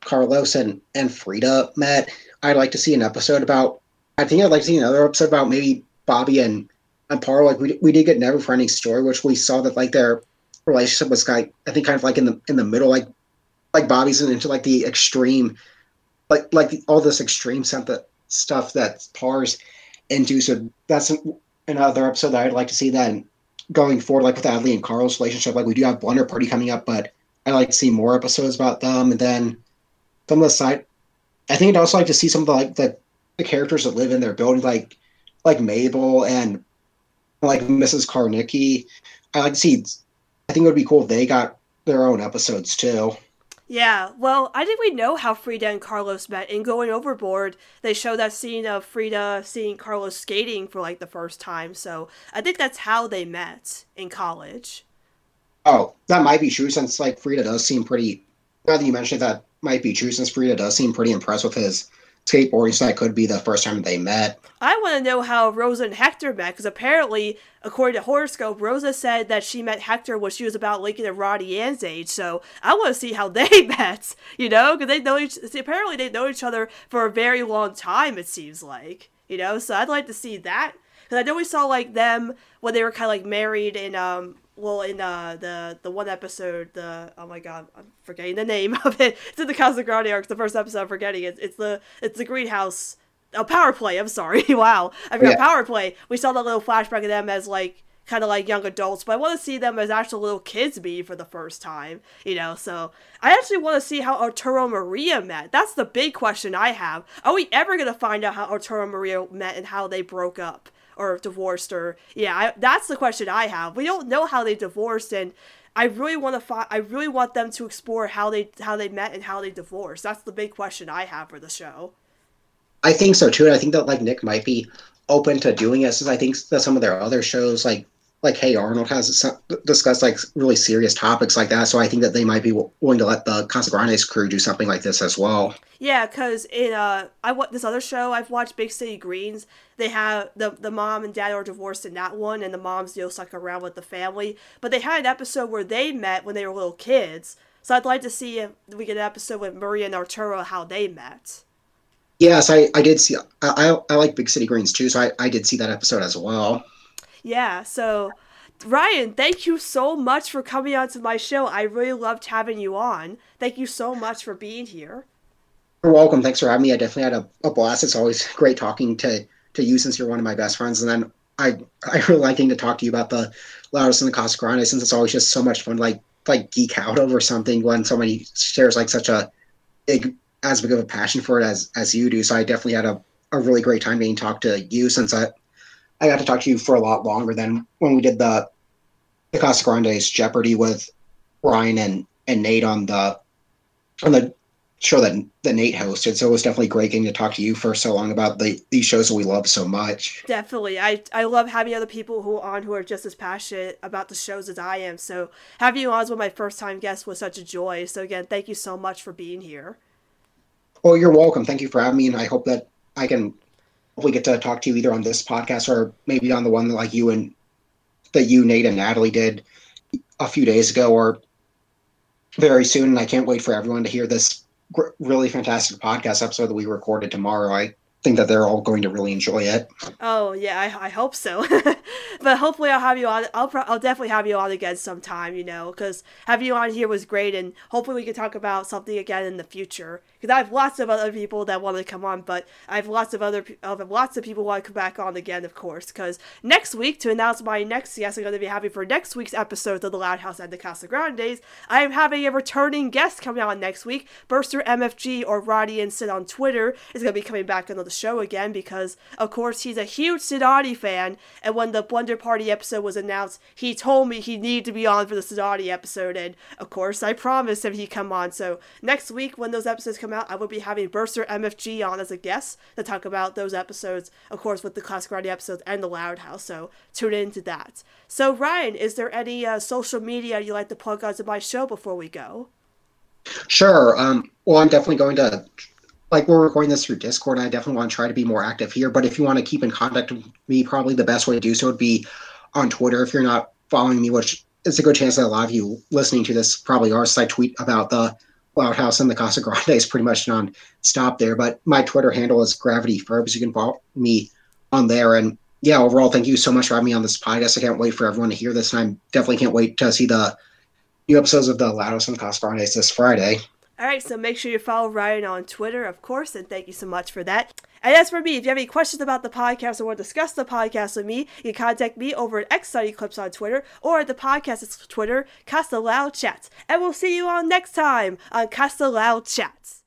Carlos and and Frida met. I'd like to see an episode about. I think I'd like to see another episode about maybe Bobby and and Par. Like we we did get Never Friending Story, which we saw that like their relationship was like I think kind of like in the in the middle, like like Bobby's into like the extreme, like like the, all this extreme stuff that stuff that Par's into. So that's another episode that I'd like to see then going forward, like with Adley and Carl's relationship. Like we do have Blunder Party coming up, but I'd like to see more episodes about them. And then some of the side, I think I'd also like to see some of the like the, the characters that live in their building, like like Mabel and like Mrs. Kernicky. I like to see. I think it would be cool if they got their own episodes too. Yeah, well, I think we know how Frida and Carlos met. In Going Overboard, they show that scene of Frida seeing Carlos skating for like the first time. So I think that's how they met in college. Oh, that might be true since like Frida does seem pretty. Now that you mentioned that might be true since Frida does seem pretty impressed with his skateboarding, so that could be the first time they met. I want to know how Rosa and Hector met because apparently, according to horoscope, Rosa said that she met Hector when she was about Lincoln and Roddy Ann's age. So I want to see how they met. You know, because they know each. Apparently, they know each other for a very long time. It seems like you know. So I'd like to see that because I know we saw like them when they were kind of like married in um well in uh the the one episode the oh my god I'm forgetting the name of it it's in the Casagrande arc the first episode I'm forgetting it it's the it's the greenhouse oh power play I'm sorry wow I forgot yeah. power play we saw that little flashback of them as like kind of like young adults, but I want to see them as actual little kids be for the first time, you know. So I actually want to see how Arturo Maria met. That's the big question I have. Are we ever gonna find out how Arturo Maria met and how they broke up or divorced or yeah? I, that's the question I have. We don't know how they divorced and. I really want to find. I really want them to explore how they how they met and how they divorced. That's the big question I have for the show. I think so too. And I think that like Nick might be open to doing it since I think that some of their other shows like like Hey Arnold has discussed like really serious topics like that. So I think that they might be willing to let the Casagrandes crew do something like this as well. Yeah, because in uh, I want this other show I've watched, Big City Greens. They have the the mom and dad are divorced in that one, and the mom's still stuck around with the family. But they had an episode where they met when they were little kids. So I'd like to see if we get an episode with Maria and Arturo how they met. Yes, I, I did see. I, I, I like Big City Greens too, so I, I did see that episode as well. Yeah, so Ryan, thank you so much for coming on to my show. I really loved having you on. Thank you so much for being here. You're welcome. Thanks for having me. I definitely had a, a blast. It's always great talking to, to you since you're one of my best friends. And then I I really like getting to talk to you about the Loudest and the Casagrande since it's always just so much fun like like geek out over something when somebody shares like such a big as big of a passion for it as as you do. So I definitely had a, a really great time being talked to you since I I got to talk to you for a lot longer than when we did the the Casagrande's Jeopardy with Ryan and, and Nate on the on the show that that Nate hosted. So it was definitely great getting to talk to you for so long about the these shows that we love so much. Definitely, I I love having other people who are on who are just as passionate about the shows as I am. So having you on as one of my first time guests was such a joy. So again, thank you so much for being here. Well, you're welcome. Thank you for having me, and I hope that I can hopefully get to talk to you either on this podcast or maybe on the one that like you and that you, Nate, and Natalie did a few days ago or very soon. And I can't wait for everyone to hear this really fantastic podcast episode that we recorded tomorrow. I think that they're all going to really enjoy it. Oh yeah, I, I hope so. but hopefully I'll have you on. I'll I'll definitely have you on again sometime. You know, because having you on here was great, and hopefully we can talk about something again in the future. Because I have lots of other people that want to come on, but I have lots of other of lots of people want to come back on again, of course. Because next week to announce my next guest, I'm going to be having for next week's episode of the Loud House and the Casagrandes. I am having a returning guest coming on next week. Burster MFG or Roddy and Sid on Twitter is going to be coming back on the show again because, of course, he's a huge Sidati fan. And when the Blender Party episode was announced, he told me he needed to be on for the Sidati episode. And, of course, I promised him he'd come on. So next week, when those episodes come out, I will be having Burster MFG on as a guest to talk about those episodes, of course, with the Classic Party episodes and the Loud House. So tune into that. So, Ryan, is there any uh, social media you'd like to plug onto my show before we go? Sure. Um, well, I'm definitely going to like we're recording this through Discord, I definitely want to try to be more active here. But if you want to keep in contact with me, probably the best way to do so would be on Twitter. If you're not following me, which is a good chance that a lot of you listening to this probably are, so I tweet about the Loud House and the Casagrande is pretty much non-stop there. But my Twitter handle is Gravity Ferbs. You can follow me on there. And yeah, overall, thank you so much for having me on this podcast. I can't wait for everyone to hear this, and I definitely can't wait to see the new episodes of the Loud House and the Casagrande this Friday. All right, so make sure you follow Ryan on Twitter, of course, and thank you so much for that. And as for me, if you have any questions about the podcast or want to discuss the podcast with me, you can contact me over at X Study Clips on Twitter or at the podcast's Twitter, Casa Loud Chats. And we'll see you all next time on Casa Loud Chats.